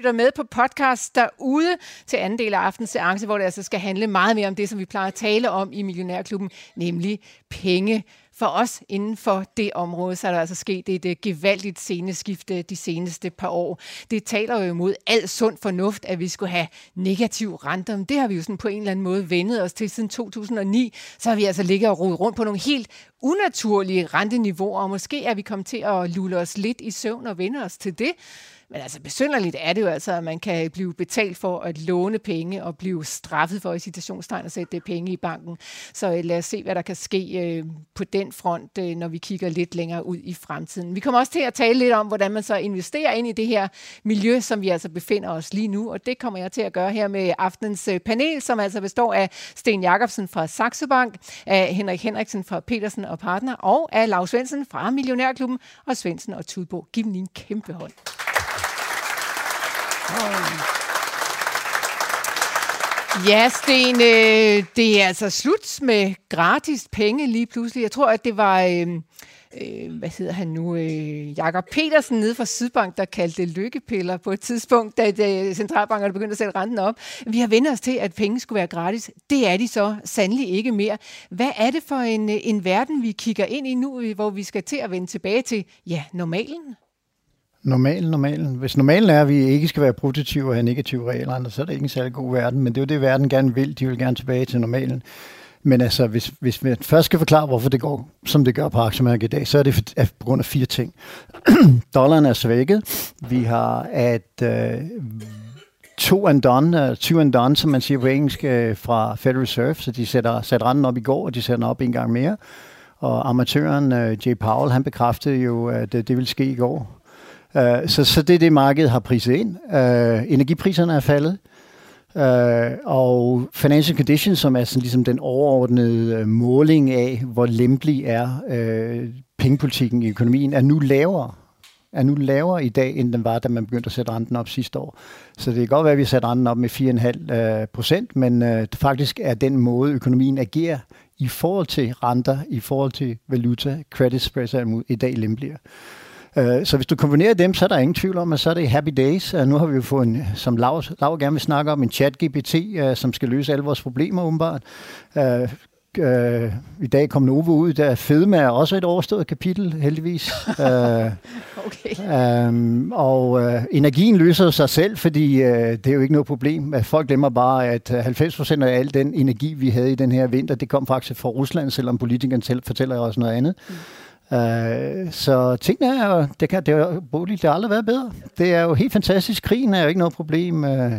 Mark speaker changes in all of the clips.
Speaker 1: Lytter med på podcast derude til anden del af aftens seance, hvor det altså skal handle meget mere om det, som vi plejer at tale om i Millionærklubben, nemlig penge. For os inden for det område, så er der altså sket et øh, gevaldigt sceneskifte de seneste par år. Det taler jo imod al sund fornuft, at vi skulle have negativ renter. Men det har vi jo sådan på en eller anden måde vendet os til siden 2009. Så har vi altså ligget og rodet rundt på nogle helt unaturlige renteniveauer, og måske er vi kommet til at lulle os lidt i søvn og vende os til det. Men altså besynderligt er det jo altså, at man kan blive betalt for at låne penge og blive straffet for i citationstegn at sætte penge i banken. Så øh, lad os se, hvad der kan ske øh, på den front, øh, når vi kigger lidt længere ud i fremtiden. Vi kommer også til at tale lidt om, hvordan man så investerer ind i det her miljø, som vi altså befinder os lige nu. Og det kommer jeg til at gøre her med aftens panel, som altså består af Sten Jakobsen fra Saxo Bank, af Henrik Henriksen fra Petersen og Partner, og af Lars Svendsen fra Millionærklubben, og Svendsen og Tudborg, Giv dem lige en kæmpe hånd. Ja, Sten, øh, det er altså slut med gratis penge lige pludselig. Jeg tror, at det var, øh, øh, hvad hedder han nu, øh, Jakob Petersen nede fra Sydbank, der kaldte det lykkepiller på et tidspunkt, da, da centralbankerne begyndte at sætte renten op. Vi har vendt os til, at penge skulle være gratis. Det er de så sandelig ikke mere. Hvad er det for en, øh, en verden, vi kigger ind i nu, hvor vi skal til at vende tilbage til, ja, normalen?
Speaker 2: Normalen, normalen. Hvis normalen er, at vi ikke skal være produktive og have negative regler, så er det ikke en særlig god verden, men det er jo det, verden gerne vil. De vil gerne tilbage til normalen. Men altså, hvis, hvis vi først skal forklare, hvorfor det går, som det gør på aktiemarkedet i dag, så er det for, på grund af fire ting. Dollaren er svækket. Vi har at øh, to and done, uh, two and done, som man siger på engelsk, øh, fra Federal Reserve, så de sætter, sætter renten op i går, og de sætter den op en gang mere. Og amatøren øh, Jay Powell, han bekræftede jo, at det, det ville ske i går. Øh, så, så det er det, markedet har priset ind. Øh, energipriserne er faldet. Øh, og financial conditions, som er sådan ligesom den overordnede øh, måling af, hvor lempelig er øh, pengepolitikken i økonomien, er nu lavere er nu lavere i dag, end den var, da man begyndte at sætte renten op sidste år. Så det kan godt være, at vi sætter renten op med 4,5 øh, procent, men øh, faktisk er den måde, økonomien agerer i forhold til renter, i forhold til valuta, credit spreads er i dag lempeligere. Øh, så hvis du kombinerer dem, så er der ingen tvivl om, at så er det happy days. Uh, nu har vi jo fået, en, som Lav, Lav gerne vil snakke om, en chat-GPT, uh, som skal løse alle vores problemer. Uh, uh, I dag kom Novo ud, der fedme er også et overstået kapitel, heldigvis. uh, okay. um, og uh, energien løser sig selv, fordi uh, det er jo ikke noget problem. Folk glemmer bare, at 90% af al den energi, vi havde i den her vinter, det kom faktisk fra Rusland, selvom politikerne selv fortæller os noget andet. Mm. Uh, så tingene er jo, det kan, det har, det har aldrig været bedre. Det er jo helt fantastisk. Krigen er jo ikke noget problem. Uh,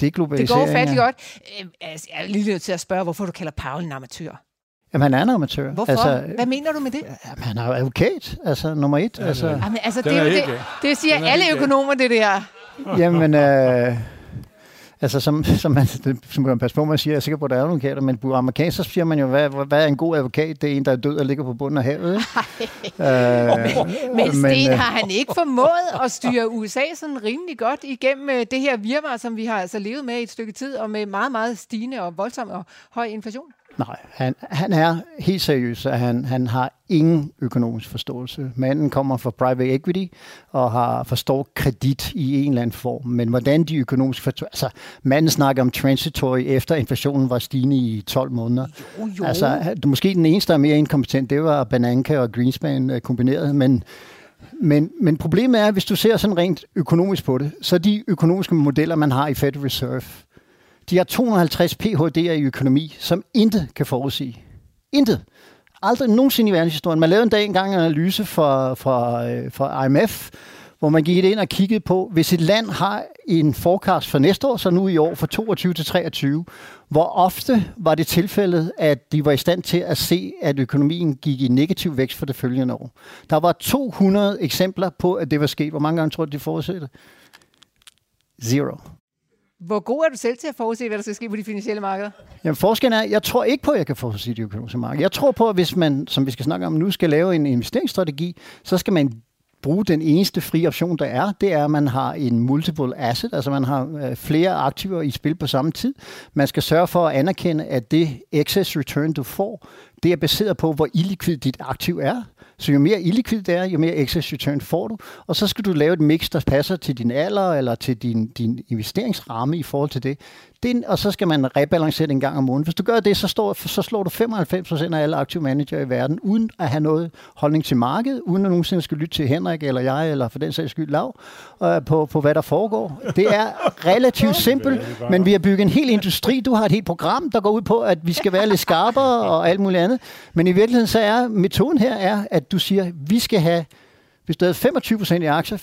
Speaker 2: det
Speaker 1: Det går fandme godt. Øh, altså, jeg er lige nødt til at spørge, hvorfor du kalder Paul en amatør?
Speaker 2: Jamen, han er en amatør.
Speaker 1: Hvorfor? Altså, Hvad mener du med det?
Speaker 2: Jamen, han er jo advokat, altså nummer et. Ja, altså.
Speaker 1: Jamen, altså, det, er jo det, det siger alle økonomer, det der.
Speaker 2: Jamen, øh, Altså, som, som man, som man passer på, man siger, jeg er sikker på, at der er advokater, men på amerikansk, så siger man jo, hvad, hvad er en god advokat? Det er en, der er død og ligger på bunden af havet.
Speaker 1: øh, men, men Sten, øh, har han ikke formået at styre USA sådan rimelig godt igennem øh, det her virvar, som vi har altså levet med i et stykke tid, og med meget, meget stigende og voldsom og høj inflation?
Speaker 2: Nej, han, han er helt seriøs, og han, han har ingen økonomisk forståelse. Manden kommer fra private equity og har forstår kredit i en eller anden form. Men hvordan de økonomiske forstår... Altså, manden snakker om transitory efter inflationen var stigende i 12 måneder. Jo, jo. Altså, måske den eneste, der er mere inkompetent, det var Bananka og Greenspan øh, kombineret, men men, men problemet er, at hvis du ser sådan rent økonomisk på det, så de økonomiske modeller, man har i Federal Reserve, de har 250 Ph.D.'er i økonomi, som intet kan forudsige. Intet. Aldrig nogensinde i verdenshistorien. Man lavede en dag engang en analyse for, for, øh, for IMF, hvor man gik ind og kiggede på, hvis et land har en forecast for næste år, så nu i år fra 22 til 23, hvor ofte var det tilfældet, at de var i stand til at se, at økonomien gik i negativ vækst for det følgende år. Der var 200 eksempler på, at det var sket. Hvor mange gange tror du, de forudsætter? Zero.
Speaker 1: Hvor god er du selv til at forudse, hvad der skal ske på de finansielle markeder?
Speaker 2: Jamen, forskellen er, jeg tror ikke på, at jeg kan forudse de økonomiske markeder. Jeg tror på, at hvis man, som vi skal snakke om nu, skal lave en investeringsstrategi, så skal man bruge den eneste frie option, der er, det er, at man har en multiple asset, altså man har øh, flere aktiver i spil på samme tid. Man skal sørge for at anerkende, at det excess return, du får, det er baseret på, hvor illikvid dit aktiv er. Så jo mere illikvid det er, jo mere excess return får du. Og så skal du lave et mix, der passer til din alder eller til din, din investeringsramme i forhold til det. det og så skal man rebalancere en gang om måneden. Hvis du gør det, så, står, så slår du 95% af alle aktive manager i verden, uden at have noget holdning til markedet, uden at nogensinde skal lytte til Henrik eller jeg, eller for den sags skyld Lav, øh, på, på hvad der foregår. Det er relativt simpelt, men vi har bygget en hel industri. Du har et helt program, der går ud på, at vi skal være lidt skarpere og alt muligt andet. Men i virkeligheden så er metoden her, er, at du siger, vi skal have hvis du havde 25% i aktier,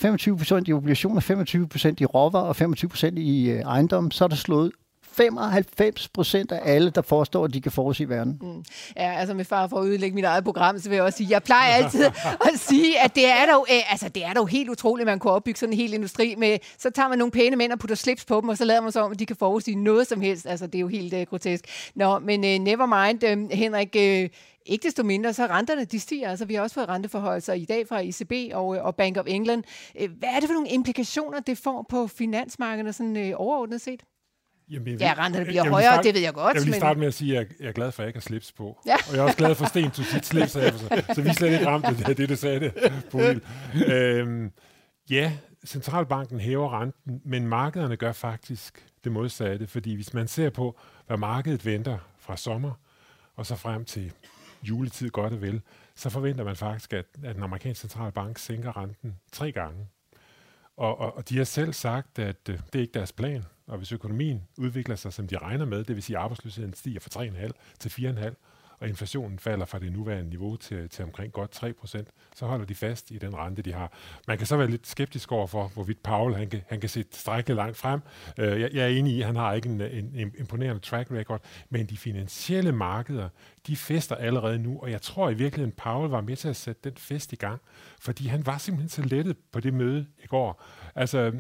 Speaker 2: 25% i obligationer, 25% i råvarer og 25% i øh, ejendom, så er der slået 95 procent af alle, der forestår, at de kan forudse verden. Mm.
Speaker 1: Ja, altså med far for at ødelægge mit eget program, så vil jeg også sige, jeg plejer altid at sige, at det er dog, øh, altså, det er dog helt utroligt, at man kunne opbygge sådan en hel industri med, så tager man nogle pæne mænd og putter slips på dem, og så lader man så om, at de kan forudsige noget som helst. Altså, det er jo helt øh, grotesk. Nå, men øh, never mind, øh, Henrik, Øh, ikke desto mindre, så renterne de stiger. Altså, vi har også fået renteforholdelser i dag fra ECB og, øh, og Bank of England. Øh, hvad er det for nogle implikationer, det får på finansmarkederne sådan øh, overordnet set? Jamen, jeg, ja, renterne bliver jeg, højere, starte, det ved jeg godt.
Speaker 3: Jeg vil
Speaker 1: men...
Speaker 3: starte med at sige, at jeg er glad for, at jeg ikke har slips på. Ja. Og jeg er også glad for Sten til sit slips af, så, så vi slet ikke ramt af det, du sagde det, Bodil. øhm, ja, centralbanken hæver renten, men markederne gør faktisk det modsatte, fordi hvis man ser på, hvad markedet venter fra sommer, og så frem til juletid godt og vel, så forventer man faktisk, at, at den amerikanske centralbank sænker renten tre gange. Og, og, og de har selv sagt, at øh, det er ikke deres plan. Og hvis økonomien udvikler sig, som de regner med, det vil sige, at arbejdsløsheden stiger fra 3,5 til 4,5, og inflationen falder fra det nuværende niveau til, til omkring godt 3%, så holder de fast i den rente, de har. Man kan så være lidt skeptisk over for, hvorvidt Paul han kan, han kan se strække langt frem. Øh, jeg, jeg er enig i, at han har ikke en, en, en imponerende track record, men de finansielle markeder, de fester allerede nu, og jeg tror i virkeligheden, Paul var med til at sætte den fest i gang, fordi han var simpelthen så lettet på det møde i går. Altså,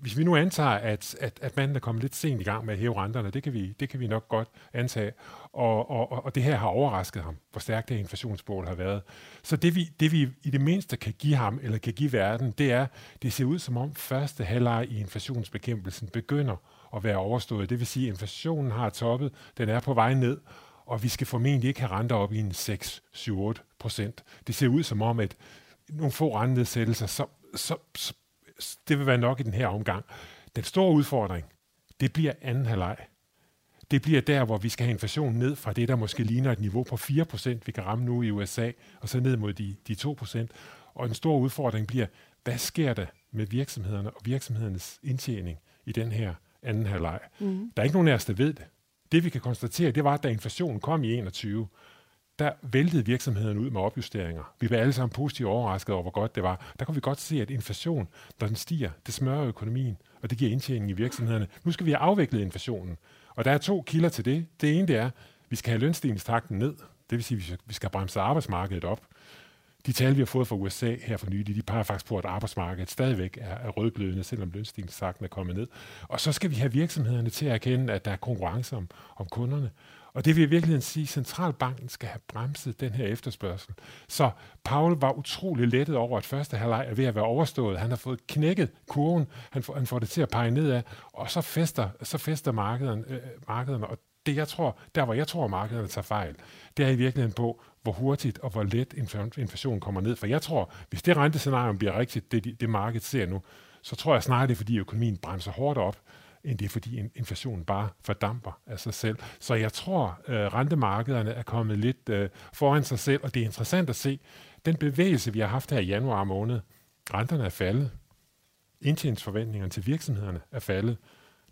Speaker 3: hvis vi nu antager, at, at, at manden er kommet lidt sent i gang med at hæve renterne, det kan vi, det kan vi nok godt antage, og, og, og det her har overrasket ham, hvor stærkt det inflationsmål har været. Så det vi, det vi i det mindste kan give ham, eller kan give verden, det er, det ser ud som om første halvleg i inflationsbekæmpelsen begynder at være overstået. Det vil sige, at inflationen har toppet, den er på vej ned, og vi skal formentlig ikke have renter op i en 6-7-8 procent. Det ser ud som om, at nogle få rentenedsættelser, så, så, så det vil være nok i den her omgang. Den store udfordring, det bliver anden halvleg. Det bliver der, hvor vi skal have inflationen ned fra det, der måske ligner et niveau på 4%, vi kan ramme nu i USA, og så ned mod de, de 2%. Og en stor udfordring bliver, hvad sker der med virksomhederne og virksomhedernes indtjening i den her anden halvleg? Mm. Der er ikke nogen af os, der ved det. Det vi kan konstatere, det var, at da inflationen kom i 21, der væltede virksomheden ud med opjusteringer. Vi var alle sammen positivt overrasket over, hvor godt det var. Der kunne vi godt se, at inflation, når den stiger, det smører økonomien, og det giver indtjening i virksomhederne. Nu skal vi have afviklet inflationen. Og der er to kilder til det. Det ene det er, at vi skal have lønstigningstakten ned. Det vil sige, at vi skal bremse arbejdsmarkedet op. De tal, vi har fået fra USA her for nylig, de peger faktisk på, at arbejdsmarkedet stadigvæk er, er rødglødende, selvom lønstigningstakten er kommet ned. Og så skal vi have virksomhederne til at erkende, at der er konkurrence om, om kunderne. Og det vil i virkeligheden sige, at centralbanken skal have bremset den her efterspørgsel. Så Paul var utrolig lettet over, at første halvleg er ved at være overstået. Han har fået knækket kurven, han får, han får det til at pege nedad, og så fester, så fester markederne, øh, markederne. Og det, jeg tror, der hvor jeg tror, at markederne tager fejl, det er i virkeligheden på, hvor hurtigt og hvor let inflationen kommer ned. For jeg tror, hvis det rentescenario bliver rigtigt, det, det markedet ser nu, så tror jeg snarere, det er, fordi økonomien bremser hårdt op, end det er fordi inflationen bare fordamper af sig selv. Så jeg tror, øh, rentemarkederne er kommet lidt øh, foran sig selv, og det er interessant at se den bevægelse, vi har haft her i januar måned. Renterne er faldet. Indtjeningsforventningerne til virksomhederne er faldet.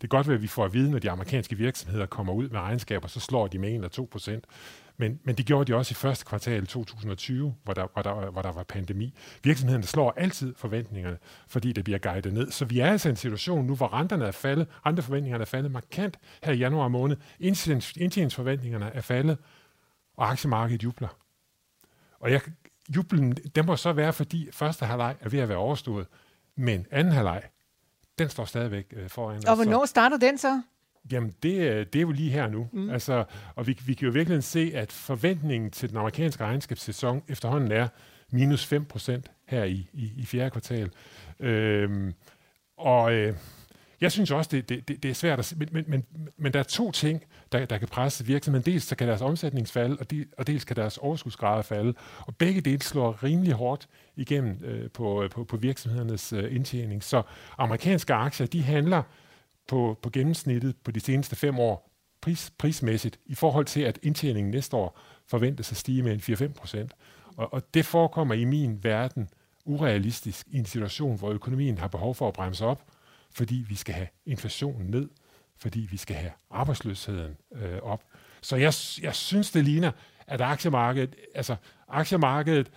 Speaker 3: Det kan godt være, at vi får at vide, når de amerikanske virksomheder kommer ud med regnskaber, så slår de med 1 eller 2 procent. Men, men det gjorde de også i første kvartal 2020, hvor der, hvor, der, hvor der var pandemi. Virksomhederne slår altid forventningerne, fordi det bliver guidet ned. Så vi er altså i en situation nu, hvor renterne er faldet, renteforventningerne er faldet markant her i januar måned. Indtjeningsforventningerne er faldet, og aktiemarkedet jubler. Og jeg, jublen, den må så være, fordi første halvleg er ved at være overstået, men anden halvleg, den står stadigvæk øh, foran
Speaker 1: os. Og hvornår starter den så?
Speaker 3: Jamen, det, øh, det er jo lige her nu. Mm. Altså, og vi, vi kan jo virkelig se, at forventningen til den amerikanske regnskabssæson efterhånden er minus 5 procent her i, i, i fjerde kvartal. Øhm, og øh, jeg synes også, det, det, det, det er svært at se, men, men, men, men der er to ting, der, der kan presse virksomheden. Dels så kan deres omsætning falde, og, de, og dels kan deres overskudsgrader falde. Og begge dele slår rimelig hårdt igennem øh, på, på, på virksomhedernes øh, indtjening. Så amerikanske aktier, de handler på, på gennemsnittet på de seneste fem år pris, prismæssigt i forhold til, at indtjeningen næste år forventes at stige med en 4-5 procent. Og, og det forekommer i min verden urealistisk i en situation, hvor økonomien har behov for at bremse op, fordi vi skal have inflationen ned, fordi vi skal have arbejdsløsheden øh, op. Så jeg, jeg synes, det ligner, at aktiemarkedet, altså aktiemarkedet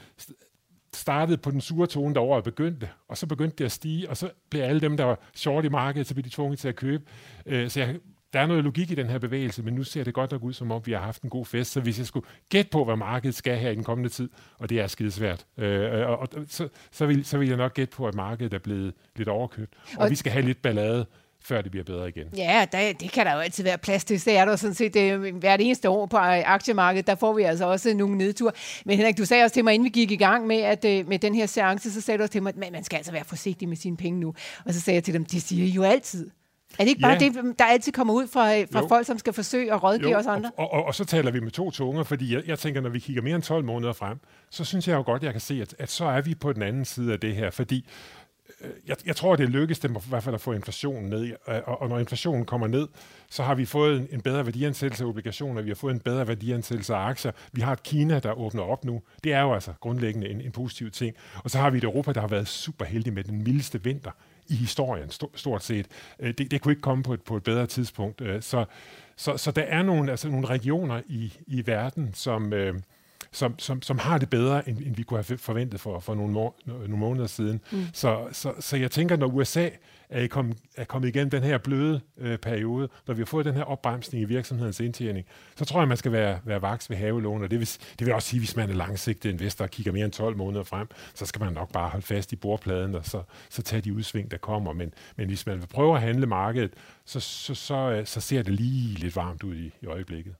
Speaker 3: startede på den sure tone, der året begyndte, og så begyndte det at stige, og så blev alle dem, der var short i markedet, så blev de tvunget til at købe. Øh, så jeg, der er noget logik i den her bevægelse, men nu ser det godt nok ud, som om vi har haft en god fest. Så hvis jeg skulle gætte på, hvad markedet skal her i den kommende tid, og det er skidesvært, øh, og, og, så, så, vil, så vil jeg nok gætte på, at markedet er blevet lidt overkøbt, og, og vi skal have lidt ballade før det bliver bedre igen.
Speaker 1: Ja, der, det kan der jo altid være plads til. Det er der sådan set det, hvert eneste år på aktiemarkedet, der får vi altså også nogle nedture. Men Henrik, du sagde også til mig, inden vi gik i gang med, at, øh, med den her seance, så sagde du også til mig, at man skal altså være forsigtig med sine penge nu. Og så sagde jeg til dem, det siger I jo altid. Er det ikke bare ja. det, der altid kommer ud fra, fra folk, som skal forsøge at rådgive jo, os andre?
Speaker 3: Og, og, og så taler vi med to tunger, fordi jeg, jeg tænker, når vi kigger mere end 12 måneder frem, så synes jeg jo godt, jeg kan se, at, at så er vi på den anden side af det her, fordi øh, Øh, jeg, jeg tror, det lykkes dem i hvert fald at få inflationen ned, øh, og, og når inflationen kommer ned, så har vi fået en, en bedre værdiansættelse af obligationer, vi har fået en bedre værdiansættelse af aktier, vi har et Kina, der åbner op nu. Det er jo altså grundlæggende en, en positiv ting. Og så har vi et Europa, der har været super heldig med den mildeste vinter i historien, stort set. Øh, det, det kunne ikke komme på et, på et bedre tidspunkt. Så, så, så der er nogle, altså nogle regioner i, i verden, som, øh, som, som, som har det bedre, end, end vi kunne have forventet for, for nogle, må, nogle måneder siden. Mm. Så, så, så jeg tænker, når USA er, kom, er kommet igennem den her bløde øh, periode, når vi har fået den her opbremsning i virksomhedens indtjening, så tror jeg, man skal være, være vaks ved havelån, og det vil, det vil også sige, hvis man er langsigtet investor og kigger mere end 12 måneder frem, så skal man nok bare holde fast i bordpladen, og så, så tage de udsving, der kommer. Men, men hvis man vil prøve at handle markedet, så, så, så, øh, så ser det lige lidt varmt ud i, i øjeblikket.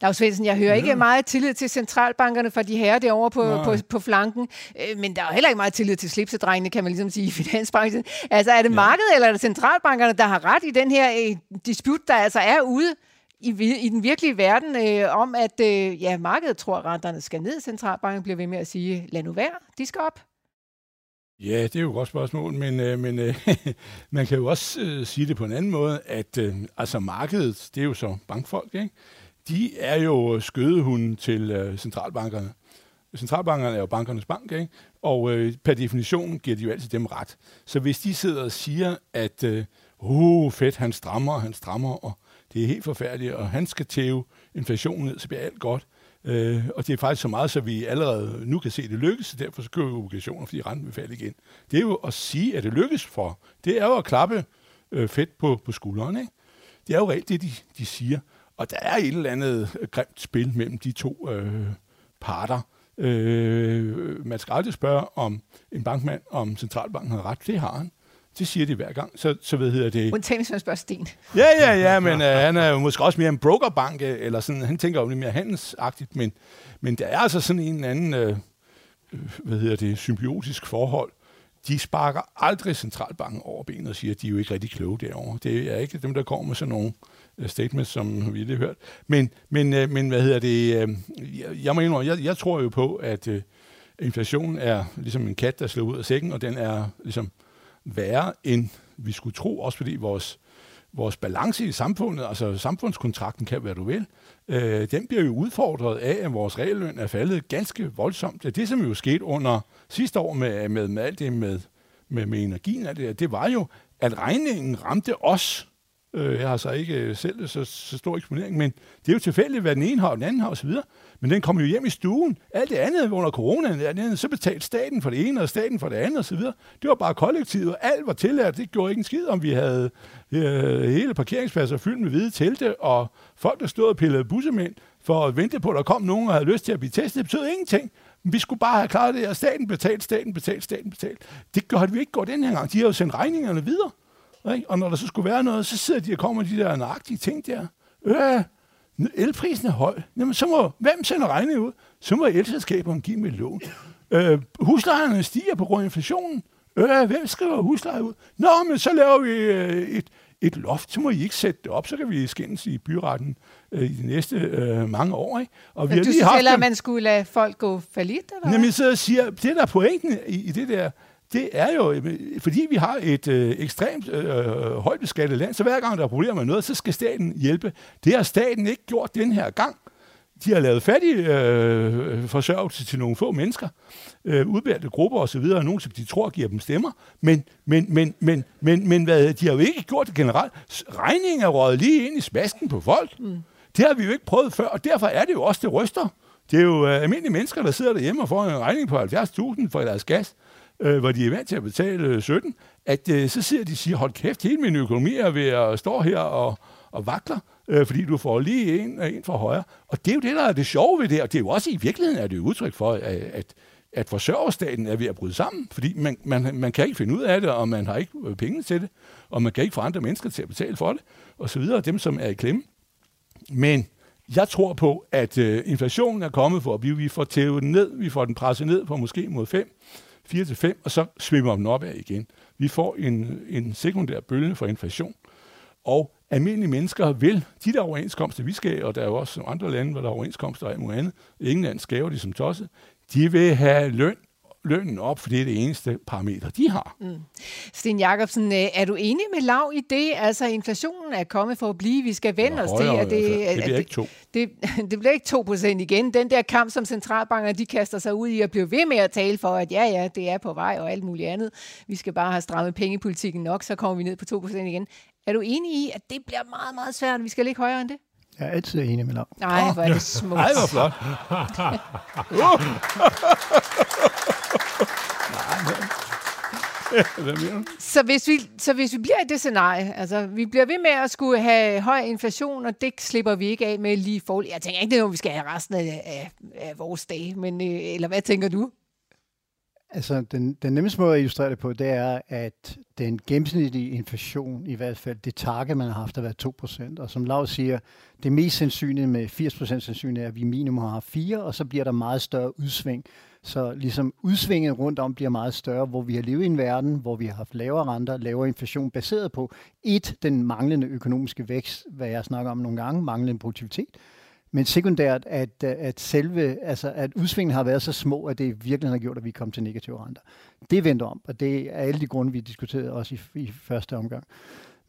Speaker 1: Lars Svendsen, jeg hører ja. ikke meget tillid til centralbankerne for de her derovre på, på, på flanken, øh, men der er heller ikke meget tillid til slipsedrengene, kan man ligesom sige, i finansbranchen. Altså er det ja. markedet, eller er det centralbankerne, der har ret i den her øh, disput, der altså er ude i, i den virkelige verden, øh, om at øh, ja, markedet tror, at renterne skal ned. Centralbanken bliver ved med at sige, lad nu være, de skal op.
Speaker 4: Ja, det er jo et godt spørgsmål, men, øh, men øh, man kan jo også øh, sige det på en anden måde, at øh, altså markedet, det er jo så bankfolk, ikke? de er jo skødehunden til øh, centralbankerne. Centralbankerne er jo bankernes bank, ikke? Og øh, per definition giver de jo altid dem ret. Så hvis de sidder og siger, at øh, uh, fedt, han strammer, han strammer, og det er helt forfærdeligt, og han skal tæve inflationen ned, så bliver alt godt, Øh, og det er faktisk så meget, så vi allerede nu kan se, at det lykkes, derfor så køber vi obligationer, fordi renten vil falde igen. Det er jo at sige, at det lykkes for. Det er jo at klappe øh, fedt på, på skulderen. Ikke? Det er jo reelt det, de, de siger. Og der er et eller andet øh, grimt spil mellem de to øh, parter. Øh, man skal aldrig spørge om en bankmand, om centralbanken har ret. Det har han. Det siger de hver gang. Så, så hvad hedder det...
Speaker 1: Undtagen, hvis man spørger Sten.
Speaker 4: Ja, ja, ja, men uh, han er jo måske også mere en brokerbank, øh, eller sådan, han tænker jo lidt mere handelsagtigt, men, men der er altså sådan en anden, uh, hvad hedder det, symbiotisk forhold. De sparker aldrig centralbanken over benet og siger, at de er jo ikke rigtig kloge derovre. Det er ikke dem, der kommer med sådan nogle Øh, statements, som vi lige har hørt. Men, men, øh, men hvad hedder det, øh, jeg, jeg må indrømme, jeg, jeg tror jo på, at inflationen er ligesom en kat, der slår ud af sækken, og den er ligesom værre, end vi skulle tro, også fordi vores, vores balance i samfundet, altså samfundskontrakten kan, være du vil, øh, den bliver jo udfordret af, at vores regelløn er faldet ganske voldsomt. Det, det som jo skete under sidste år med, med, med alt det med, med, med energien, det, det var jo, at regningen ramte os. Øh, jeg har så ikke øh, selv så, så stor eksponering, men det er jo tilfældigt, hvad den ene har, og den anden har osv. Men den kommer jo hjem i stuen. Alt det andet under corona, så betalte staten for det ene, og staten for det andet osv. Det var bare kollektivet, og alt var tilladt. Det gjorde ikke en skid, om vi havde øh, hele parkeringspladser fyldt med hvide telte, og folk, der stod og pillede bussemænd for at vente på, at der kom nogen og havde lyst til at blive testet. Det betød ingenting. Vi skulle bare have klaret det, og staten betalt, staten betalt, staten betalt. Det gør vi ikke går den her gang. De har jo sendt regningerne videre. Ikke? Og når der så skulle være noget, så sidder de og kommer med de der nøjagtige ting der. Øh, elprisen er høj. Jamen, så må, hvem sender regningen ud? Så må elselskaberne give med lån. Øh, huslejerne stiger på grund af inflationen. Øh, hvem skriver husleje ud? Nå, men så laver vi øh, et, et loft, så må I ikke sætte det op, så kan vi skændes i byretten øh, i de næste øh, mange år. Ikke?
Speaker 1: Og vi har du lige haft at man skulle lade folk gå falit? Eller
Speaker 4: Jamen, så siger, det der er pointen i, i det der, det er jo, øh, fordi vi har et øh, ekstremt øh, højt beskattet land, så hver gang der er problemer med noget, så skal staten hjælpe. Det har staten ikke gjort den her gang. De har lavet fattig øh, forsørgelse til nogle få mennesker, øh, udvalgte grupper osv., og nogen, som de tror giver dem stemmer. Men, men, men, men, men, men hvad, de har jo ikke gjort det generelt. Regningen er røget lige ind i smasken på folk. Mm. Det har vi jo ikke prøvet før, og derfor er det jo også det ryster. Det er jo øh, almindelige mennesker, der sidder derhjemme og får en regning på 70.000 for deres gas, øh, hvor de er vant til at betale 17, at øh, så sidder de og siger, hold kæft, hele min økonomi er ved at stå her og, og vakler øh, fordi du får lige en, øh, en for højre. Og det er jo det, der er det sjove ved det, og det er jo også i virkeligheden er det jo udtryk for, at, at, at forsørgerstaten er ved at bryde sammen, fordi man, man, man kan ikke finde ud af det, og man har ikke øh, penge til det, og man kan ikke få andre mennesker til at betale for det, og så videre, dem som er i klemme. Men jeg tror på, at øh, inflationen er kommet for at vi, vi får tævet den ned, vi får den presset ned på måske mod 5, 4 til 5, og så svimmer den opad igen. Vi får en, en sekundær bølge for inflation, og almindelige mennesker vil, de der overenskomster, vi skal, og der er jo også andre lande, hvor der er overenskomster og alt andet, England land de som tosset, de vil have løn lønnen op, for det er det eneste parameter, de har. Mm.
Speaker 1: Sten Jacobsen, øh, er du enig med Lav i det? Altså, inflationen er kommet for at blive. Vi skal vende os til,
Speaker 4: at det, det bliver ikke to.
Speaker 1: Det, det bliver ikke 2 procent igen. Den der kamp, som centralbanker de kaster sig ud i at blive ved med at tale for, at ja, ja, det er på vej og alt muligt andet. Vi skal bare have strammet pengepolitikken nok, så kommer vi ned på 2 procent igen. Er du enig i, at det bliver meget, meget svært, vi skal ligge højere end det?
Speaker 2: Jeg er altid enig med Lav.
Speaker 1: Nej, hvor er det smukt.
Speaker 4: Nej, hvor flot.
Speaker 1: så, hvis vi, så hvis vi bliver i det scenarie, altså vi bliver ved med at skulle have høj inflation, og det slipper vi ikke af med lige for. Jeg tænker ikke, det er noget, vi skal have resten af, af, af vores dage, men, øh, eller hvad tænker du?
Speaker 2: Altså, den, den nemmeste måde at illustrere det på, det er, at den gennemsnitlige inflation, i hvert fald det target, man har haft, har været 2%. Og som Lav siger, det mest sandsynlige med 80% sandsynligt er, at vi minimum har 4, og så bliver der meget større udsving. Så ligesom udsvinget rundt om bliver meget større, hvor vi har levet i en verden, hvor vi har haft lavere renter, lavere inflation, baseret på et, den manglende økonomiske vækst, hvad jeg snakker om nogle gange, manglende produktivitet, men sekundært, at, øh, at selve, altså at udsvingene har været så små, at det virkelig har gjort, at vi kom til negative renter. Det venter om, og det er alle de grunde, vi diskuterede også i, i første omgang.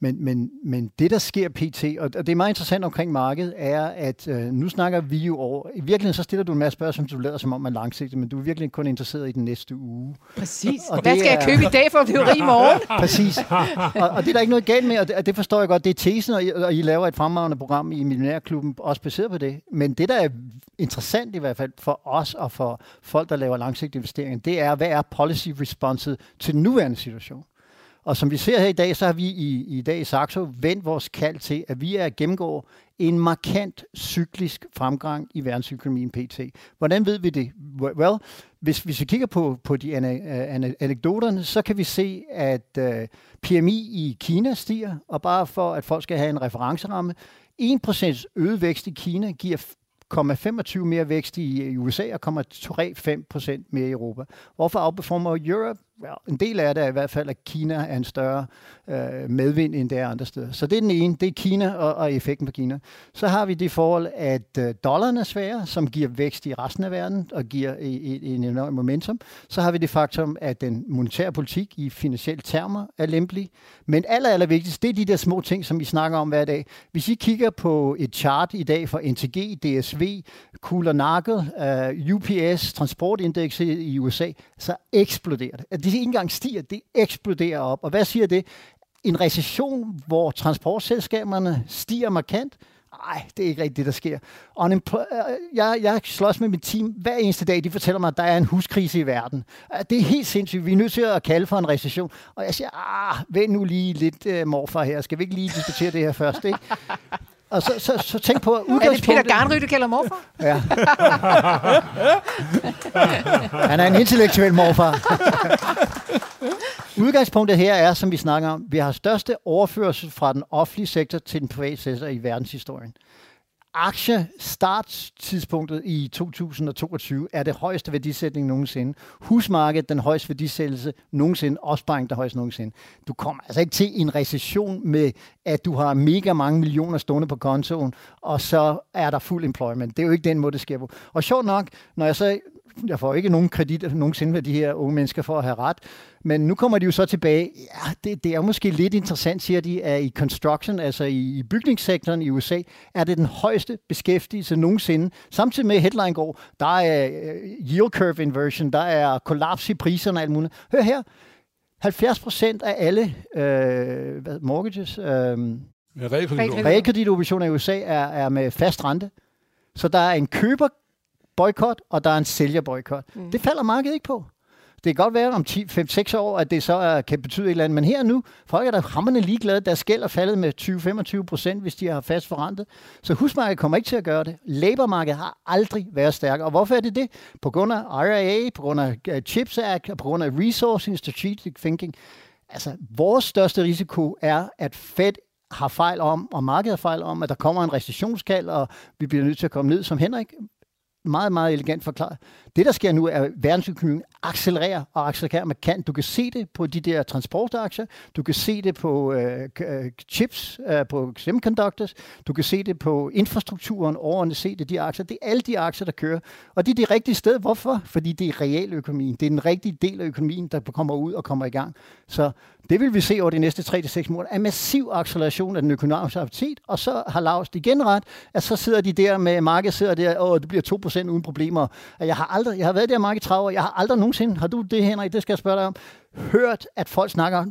Speaker 2: Men, men, men det, der sker pt., og det er meget interessant omkring markedet, er, at øh, nu snakker vi jo over... I virkeligheden så stiller du en masse spørgsmål, som du lader som om man er langsigtet, men du er virkelig kun interesseret i den næste uge.
Speaker 1: Præcis. Og Hvad skal er, jeg købe i dag for at blive rig i morgen?
Speaker 2: Præcis. Og, og det er der ikke noget galt med, og det, og det forstår jeg godt. Det er tesen, og I, og I laver et fremragende program i Millionærklubben, også baseret på det. Men det, der er interessant i hvert fald for os og for folk, der laver langsigtede investeringer, det er, hvad er policy responset til den nuværende situation? Og som vi ser her i dag, så har vi i, i dag i Saxo vendt vores kald til, at vi er at gennemgå en markant cyklisk fremgang i verdensøkonomien pt. Hvordan ved vi det? Well, hvis, hvis vi kigger på, på de anekdoterne, så kan vi se, at uh, øh, PMI i Kina stiger, og bare for at folk skal have en referenceramme, 1% øget vækst i Kina giver 0,25 mere vækst i USA og 0,35% mere i Europa. Hvorfor outperformer Europe? Ja, en del af det er i hvert fald, at Kina er en større øh, medvind, end det er andre steder. Så det er den ene, det er Kina og, og effekten på Kina. Så har vi det forhold, at øh, dollaren er svær, som giver vækst i resten af verden og giver en enorm momentum. Så har vi det faktum, at den monetære politik i finansielle termer er lempelig. Men aller, aller vigtigst, det er de der små ting, som vi snakker om hver dag. Hvis I kigger på et chart i dag for NTG, DSV, Kuhl Nagel, øh, UPS, transportindekset i USA, så eksploderer det ikke engang stiger, det eksploderer op. Og hvad siger det? En recession, hvor transportselskaberne stiger markant, Nej, det er ikke rigtigt det, der sker. Unempl- øh, jeg, jeg slås med mit team hver eneste dag. De fortæller mig, at der er en huskrise i verden. Øh, det er helt sindssygt. Vi er nødt til at kalde for en recession. Og jeg siger, ah, vent nu lige lidt, øh, morfar her. Skal vi ikke lige diskutere det her først? Ikke? Og så, så, så tænk på
Speaker 1: Er det Peter Garnry, du kalder morfar?
Speaker 2: Ja. Han er en intellektuel morfar. Udgangspunktet her er, som vi snakker om, vi har største overførsel fra den offentlige sektor til den private sektor i verdenshistorien aktiestartstidspunktet i 2022 er det højeste værdisætning nogensinde. Husmarkedet den højeste værdisættelse nogensinde. Opsparing den højeste nogensinde. Du kommer altså ikke til en recession med, at du har mega mange millioner stående på kontoen, og så er der fuld employment. Det er jo ikke den måde, det sker på. Og sjovt nok, når jeg så jeg får ikke nogen kredit nogensinde med de her unge mennesker for at have ret. Men nu kommer de jo så tilbage. Ja, det, det er måske lidt interessant, siger de, at i construction, altså i, i bygningssektoren i USA, er det den højeste beskæftigelse nogensinde. Samtidig med headline går, der er uh, yield curve inversion, der er kollaps i priserne og alt muligt. Hør her, 70 procent af alle uh, mortgages, uh, realkreditobligationer i USA er, er med fast rente. Så der er en køber boykot, og der er en sælgerboykot. Mm. Det falder markedet ikke på. Det kan godt være om 5-6 år, at det så er, kan betyde et eller andet, men her nu, folk er der hammerne ligeglade, deres gæld er faldet med 20-25 procent, hvis de har fast forrentet. Så husmarkedet kommer ikke til at gøre det. Labormarkedet har aldrig været stærkere. Og hvorfor er det det? På grund af IRA, på grund af øh, CHIPS Act, og på grund af Resourcing Strategic Thinking. Altså, vores største risiko er, at Fed har fejl om, og markedet har fejl om, at der kommer en recessionskald, og vi bliver nødt til at komme ned, som Henrik meget, meget elegant forklaret. Det, der sker nu, er, at verdensøkonomien accelererer og accelererer markant. Du kan se det på de der transportaktier, du kan se det på øh, øh chips, øh, på semiconductors, du kan se det på infrastrukturen, overordnet se det, de aktier. Det er alle de aktier, der kører. Og det er det rigtige sted. Hvorfor? Fordi det er realøkonomien. Det er den rigtige del af økonomien, der kommer ud og kommer i gang. Så det vil vi se over de næste 3-6 måneder. En massiv acceleration af den økonomiske aktivitet, og så har Lars igen ret, at så sidder de der med markedet sidder der, og det bliver 2% uden problemer. Jeg har aldrig, jeg har været der markedet 30 år, jeg har aldrig nogensinde, har du det Henrik, det skal jeg spørge dig om, hørt, at folk snakker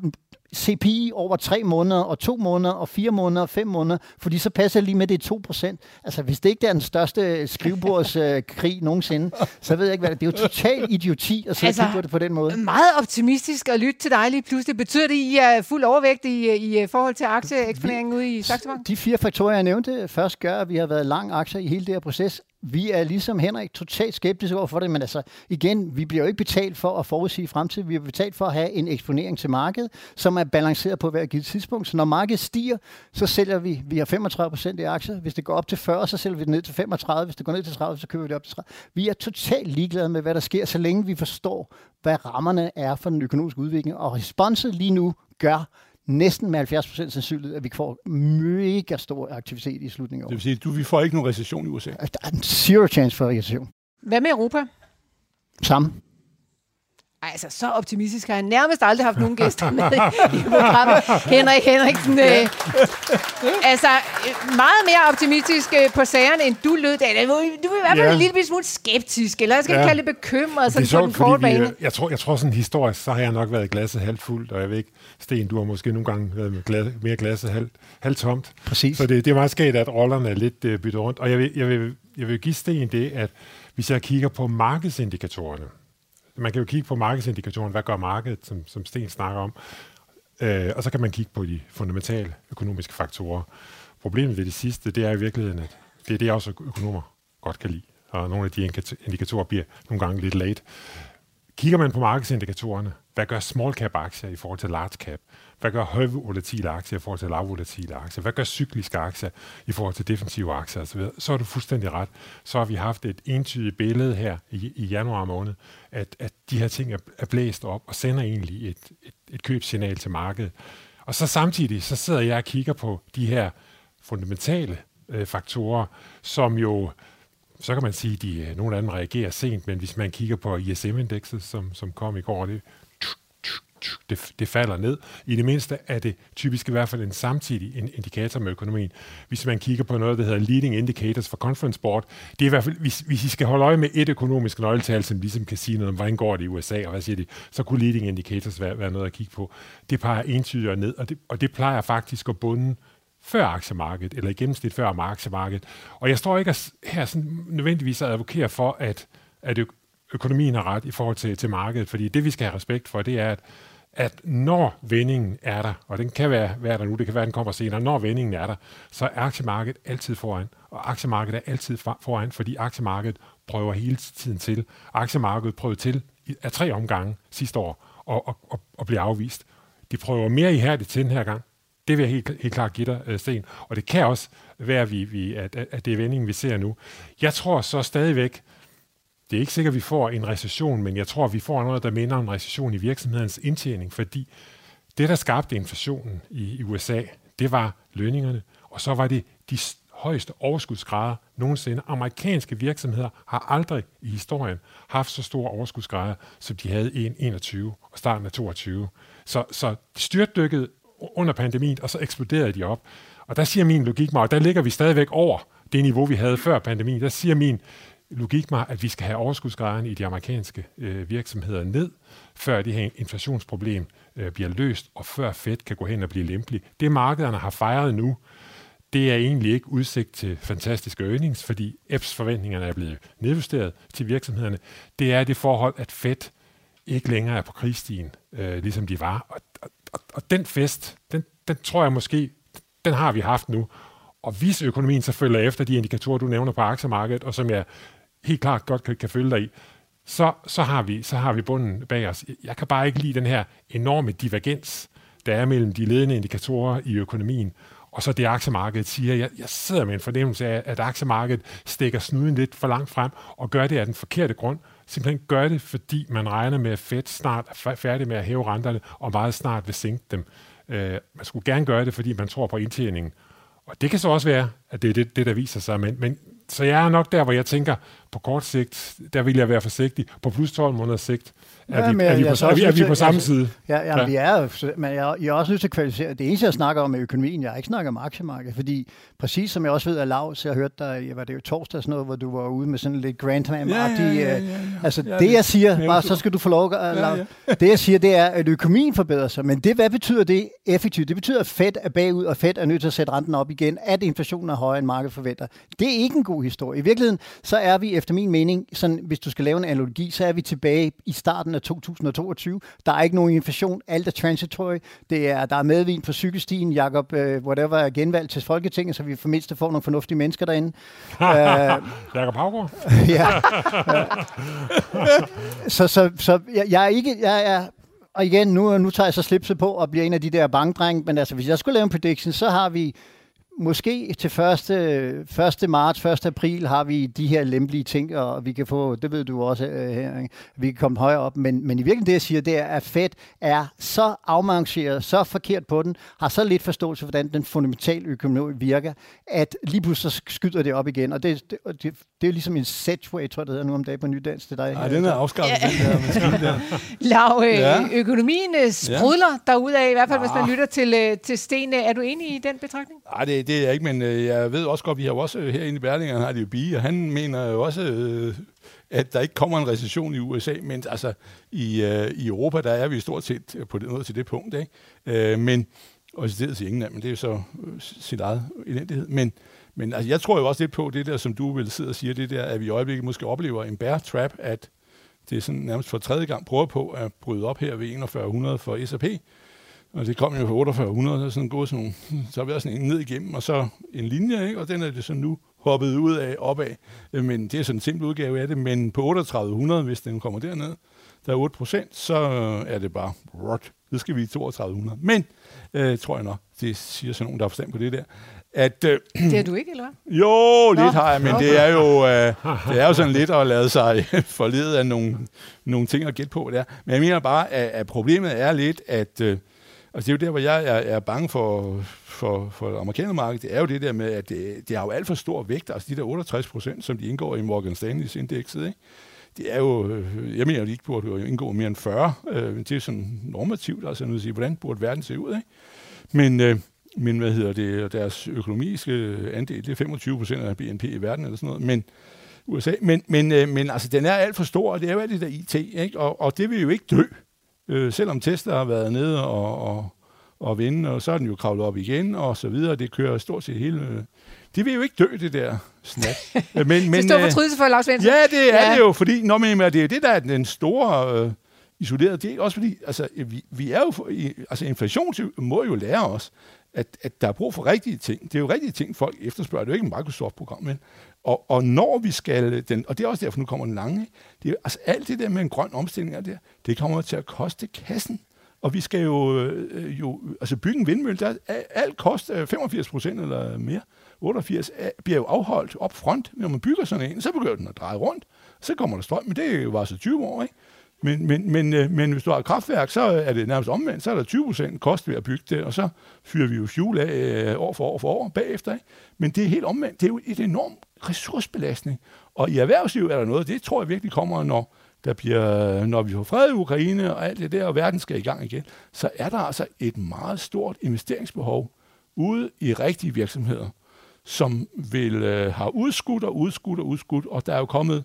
Speaker 2: CPI over tre måneder, og to måneder, og fire måneder, og fem måneder, fordi så passer lige med det 2 procent. Altså, hvis det ikke er den største skrivebordskrig øh, nogensinde, så ved jeg ikke, hvad det er. Det er jo total idioti at sætte altså, på det på den måde.
Speaker 1: Meget optimistisk at lytte til dig lige pludselig. Betyder det, at I er fuld overvægt i, i forhold til aktieeksponeringen ude i Saxo
Speaker 2: De fire faktorer, jeg nævnte først, gør, at vi har været lang aktier i hele det her proces vi er ligesom Henrik totalt skeptiske over for det, men altså igen, vi bliver jo ikke betalt for at forudsige fremtiden. Vi er betalt for at have en eksponering til markedet, som er balanceret på hver givet tidspunkt. Så når markedet stiger, så sælger vi, vi har 35 procent i aktier. Hvis det går op til 40, så sælger vi det ned til 35. Hvis det går ned til 30, så køber vi det op til 30. Vi er totalt ligeglade med, hvad der sker, så længe vi forstår, hvad rammerne er for den økonomiske udvikling. Og responset lige nu gør, næsten med 70 procent sandsynlighed, at vi får mega stor aktivitet i slutningen af året.
Speaker 4: Det vil sige, du, vi får ikke nogen recession i USA?
Speaker 2: Der er en zero chance for recession.
Speaker 1: Hvad med Europa?
Speaker 2: Samme.
Speaker 1: Ej, altså, så optimistisk har jeg nærmest aldrig haft nogen gæster med i programmet. Henrik Henriksen. Øh, altså, meget mere optimistisk øh, på sagerne, end du lød. Du er i hvert fald ja. en lille smule skeptisk, eller jeg skal ja. kalde det bekymret, sådan det er sjovt, på den korte bane.
Speaker 3: jeg, tror, jeg tror sådan historisk, så har jeg nok været glasset halvt fuldt, og jeg ved ikke, Sten, du har måske nogle gange været med glas, mere glasset halvt, halvt tomt.
Speaker 2: Præcis.
Speaker 3: Så det, det er meget sket, at rollerne er lidt uh, byttet rundt. Og jeg vil, jeg, vil, jeg vil give Sten det, at hvis jeg kigger på markedsindikatorerne, man kan jo kigge på markedsindikatoren, hvad gør markedet, som, som Sten snakker om, øh, og så kan man kigge på de fundamentale økonomiske faktorer. Problemet ved det sidste, det er i virkeligheden, at det er det, også økonomer godt kan lide, og nogle af de indikatorer bliver nogle gange lidt late. Kigger man på markedsindikatorerne, hvad gør small cap aktier i forhold til large cap? Hvad gør højvolatile aktier i forhold til lavvolatile aktier? Hvad gør cykliske aktier i forhold til defensive aktier osv.? Så er du fuldstændig ret. Så har vi haft et entydigt billede her i, i januar måned, at, at de her ting er, er blæst op og sender egentlig et, et, et købsignal til markedet. Og så samtidig, så sidder jeg og kigger på de her fundamentale øh, faktorer, som jo så kan man sige, at de, øh, nogle af dem reagerer sent, men hvis man kigger på ISM-indekset, som, som kom i går, det det, det falder ned. I det mindste er det typisk i hvert fald en samtidig indikator med økonomien. Hvis man kigger på noget, der hedder Leading Indicators for Conference Board, det er i hvert fald, hvis, hvis I skal holde øje med et økonomisk nøgletal, som ligesom kan sige noget om, hvordan går det i USA, og hvad siger de, så kunne Leading Indicators være, være noget at kigge på. Det peger entydigt ned, og det, og det plejer faktisk at bunde før aktiemarkedet, eller i gennemsnit før aktiemarkedet. Og jeg står ikke her sådan nødvendigvis at advokere for, at, at økonomien har ret i forhold til, til markedet, fordi det, vi skal have respekt for, det er, at at når vendingen er der, og den kan være, være der nu, det kan være, den kommer senere, når vendingen er der, så er aktiemarkedet altid foran. Og aktiemarkedet er altid foran, fordi aktiemarkedet prøver hele tiden til. Aktiemarkedet prøvede til af tre omgange sidste år, og, og, og, og blive afvist. De prøver mere ihærdigt til den her gang. Det vil jeg helt, helt klart give dig, øh, Sten. Og det kan også være, at, vi, vi, at, at det er vendingen, vi ser nu. Jeg tror så stadigvæk, det er ikke sikkert, at vi får en recession, men jeg tror, at vi får noget, der minder om en recession i virksomhedens indtjening, fordi det, der skabte inflationen i, USA, det var lønningerne, og så var det de højeste overskudsgrader nogensinde. Amerikanske virksomheder har aldrig i historien haft så store overskudsgrader, som de havde i 21 og starten af 22. Så, så de styrtdykkede under pandemien, og så eksploderede de op. Og der siger min logik mig, og der ligger vi stadigvæk over det niveau, vi havde før pandemien. Der siger min logik mig, at vi skal have overskudsgraden i de amerikanske øh, virksomheder ned, før det her inflationsproblem øh, bliver løst, og før Fed kan gå hen og blive lempelig. Det markederne har fejret nu, det er egentlig ikke udsigt til fantastiske earnings, fordi EPS forventningerne er blevet nedjusteret til virksomhederne. Det er det forhold, at Fed ikke længere er på krigsstien, øh, ligesom de var. Og, og, og den fest, den, den tror jeg måske, den har vi haft nu. Og hvis økonomien så følger efter de indikatorer, du nævner på aktiemarkedet, og som jeg helt klart godt kan, kan følge dig i, så, så, har vi, så har vi bunden bag os. Jeg kan bare ikke lide den her enorme divergens, der er mellem de ledende indikatorer i økonomien, og så det aktiemarkedet siger. Jeg, jeg sidder med en fornemmelse af, at aktiemarkedet stikker snuden lidt for langt frem, og gør det af den forkerte grund. Simpelthen gør det, fordi man regner med, at Fed snart er færdig med at hæve renterne, og meget snart vil sænke dem. Øh, man skulle gerne gøre det, fordi man tror på indtjeningen. Og det kan så også være, at det er det, det der viser sig. Men, men så jeg er nok der, hvor jeg tænker, på kort sigt, der vil jeg være forsigtig. På plus 12 måneders sigt, er, ja, vi, er, vi, på, er, vi, er vi på samme side?
Speaker 2: Ja, ja, ja. vi er, men jeg, jeg er også nødt til at kvalificere. Det eneste, jeg snakker om, er økonomien. Jeg har ikke snakket om aktiemarkedet, fordi præcis som jeg også ved af Lav, så jeg hørte dig, jeg var det jo torsdag sådan noget, hvor du var ude med sådan lidt grandman ja, ja, ja, ja, ja. Altså ja, det, jeg siger, bare så skal du få lov at ja, ja. Det, jeg siger, det er, at økonomien forbedrer sig. Men det, hvad betyder det effektivt? Det betyder, at Fed er bagud, og Fed er nødt til at sætte renten op igen, at inflationen er højere end markedet forventer. Det er ikke en god historie. I virkeligheden, så er vi efter min mening, sådan, hvis du skal lave en analogi, så er vi tilbage i starten af 2022. Der er ikke nogen inflation. Alt er transitory. Det er, der er medvind på cykelstien. Jakob, uh, whatever, er genvalgt til Folketinget, så vi for mindst får nogle fornuftige mennesker derinde. uh,
Speaker 3: Jakob Havgaard?
Speaker 2: ja. så så, så jeg, jeg, er ikke... Jeg er, og igen, nu, nu tager jeg så slipset på og bliver en af de der bankdrenge, men altså, hvis jeg skulle lave en prediction, så har vi måske til 1. 1. marts, 1. april har vi de her lempelige ting, og vi kan få, det ved du også øh, her, vi kan komme højere op, men, men i virkeligheden det, jeg siger, det er, at Fed er så afmangeret, så forkert på den, har så lidt forståelse for, hvordan den fundamentale økonomi virker, at lige pludselig skyder det op igen, og det, det, det, det er jo ligesom en Setway, tror jeg, det hedder nu om dagen på Nydans til dig.
Speaker 4: Nej, den er afskaffet, ja. den der
Speaker 1: Lav, øh, ja. økonomien øh, sprudler ja. derudad, i hvert fald, ja. hvis man lytter til, til Sten. Er du enig i den betragtning?
Speaker 4: Nej, det, det er jeg ikke, men øh, jeg ved også godt, vi har jo også øh, herinde i Berlingeren har det jo Bie, og han mener jo også, øh, at der ikke kommer en recession i USA, men altså i, øh, i Europa, der er vi stort set på det, noget til det punkt, ikke? Øh, men, og i stedet til England, men det er jo så øh, sit eget elendighed. Men, men altså, jeg tror jo også lidt på det der, som du vil sidde og sige, det der, at vi i øjeblikket måske oplever en bear trap, at det er sådan nærmest for tredje gang prøver på at bryde op her ved 4100 for SAP. og det kom jo på 4800, så sådan gået sådan nogle, så har vi også sådan en ned igennem, og så en linje, ikke? og den er det så nu hoppet ud af, opad. Men det er sådan en simpel udgave af det, men på 3800, hvis den kommer derned, der er 8 procent, så er det bare rot. Så skal vi i 3200. Men, øh, tror jeg nok, det siger sådan nogen, der har forstand på det der,
Speaker 1: at... Øh, det er du ikke, eller hvad?
Speaker 4: Jo, lidt Nå. har jeg, men det er jo, øh, det er jo sådan lidt at lade sig forlede af nogle, nogle ting at gætte på. Der. Men jeg mener bare, at, at problemet er lidt, at... Øh, Altså det er jo der, hvor jeg er, er bange for, for, for amerikanermarkedet. Det er jo det der med, at det, det har jo alt for stor vægt. Altså de der 68 procent, som de indgår i Morgan Stanley's indekset, ikke? det er jo, øh, jeg mener, de ikke burde indgå mere end 40. Øh, det er sådan normativt, altså at sige, hvordan burde verden se ud, ikke? Men, øh, men hvad hedder det, deres økonomiske andel, det er 25 procent af BNP i verden eller sådan noget, men USA, men, men, men altså, den er alt for stor, og det er jo alt det der IT, ikke? Og, og det vil jo ikke dø. Øh, selvom Tesla har været nede og, og, og vinde, og så er den jo kravlet op igen, og så videre. Det kører stort set hele... Øh, det vil jo ikke dø, det der snak.
Speaker 1: men, men, det står fortrydelse for Lars Svensson.
Speaker 4: Ja, det er ja. det jo, fordi når man, det er det, der er den store øh, isolerede del. Også fordi, altså, vi, vi er jo... Altså, inflation må jo lære os, at, at der er brug for rigtige ting. Det er jo rigtige ting, folk efterspørger. Det er jo ikke et Microsoft-program, men og, og når vi skal, den, og det er også derfor, nu kommer den lange, det er, altså alt det der med en grøn omstilling, der, det kommer til at koste kassen. Og vi skal jo, øh, jo altså bygge en vindmølle, der alt koster 85 procent eller mere. 88 bliver jo afholdt op front, når man bygger sådan en, så begynder den at dreje rundt, så kommer der strøm, men det var så 20 år, ikke? Men, men, men, øh, men hvis du har et kraftværk, så er det nærmest omvendt. Så er der 20 procent kost ved at bygge det, og så fyrer vi jo fuel af øh, år for år for år bagefter. Ikke? Men det er helt omvendt. Det er jo et enormt ressourcebelastning. Og i erhvervslivet er der noget, det tror jeg virkelig kommer, når, der bliver, når vi får fred i Ukraine og alt det der, og verden skal i gang igen, så er der altså et meget stort investeringsbehov ude i rigtige virksomheder, som vil øh, har udskudt og udskudt og udskudt, og der er jo kommet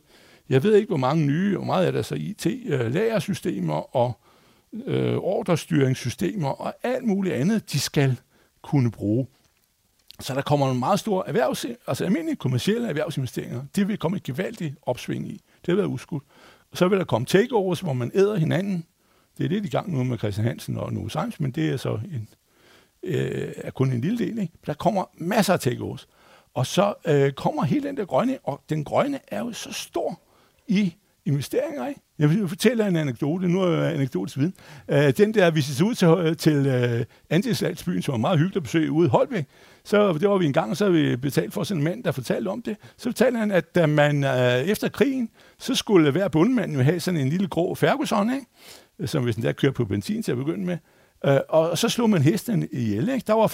Speaker 4: jeg ved ikke, hvor mange nye, og meget er der er så IT-lagersystemer øh, og øh, ordrestyringssystemer og alt muligt andet, de skal kunne bruge. Så der kommer en meget stor erhvervs, altså almindelige kommersielle erhvervsinvesteringer. Det vil komme et gevaldigt opsving i. Det har været udskudt. Så vil der komme takeovers, hvor man æder hinanden. Det er det, i gang nu med Christian Hansen og Novo Science, men det er så en, øh, er kun en lille del. Ikke? Der kommer masser af takeovers. Og så øh, kommer hele den der grønne, og den grønne er jo så stor, i investeringer. Ikke? Jeg vil fortælle en anekdote, nu er jeg anekdotisk viden. Øh, den der, hvis vi så ud til, øh, til øh, Antislagsbyen, som var meget hyggeligt at besøge ude i Holbæk, så det var vi en gang, så vi betalt for sådan en mand, der fortalte om det. Så fortalte han, at da man øh, efter krigen, så skulle hver bundmand jo have sådan en lille grå Ferguson, ikke? som hvis den der kører på benzin til at begynde med. Øh, og så slog man hesten ihjel. Ikke? Der var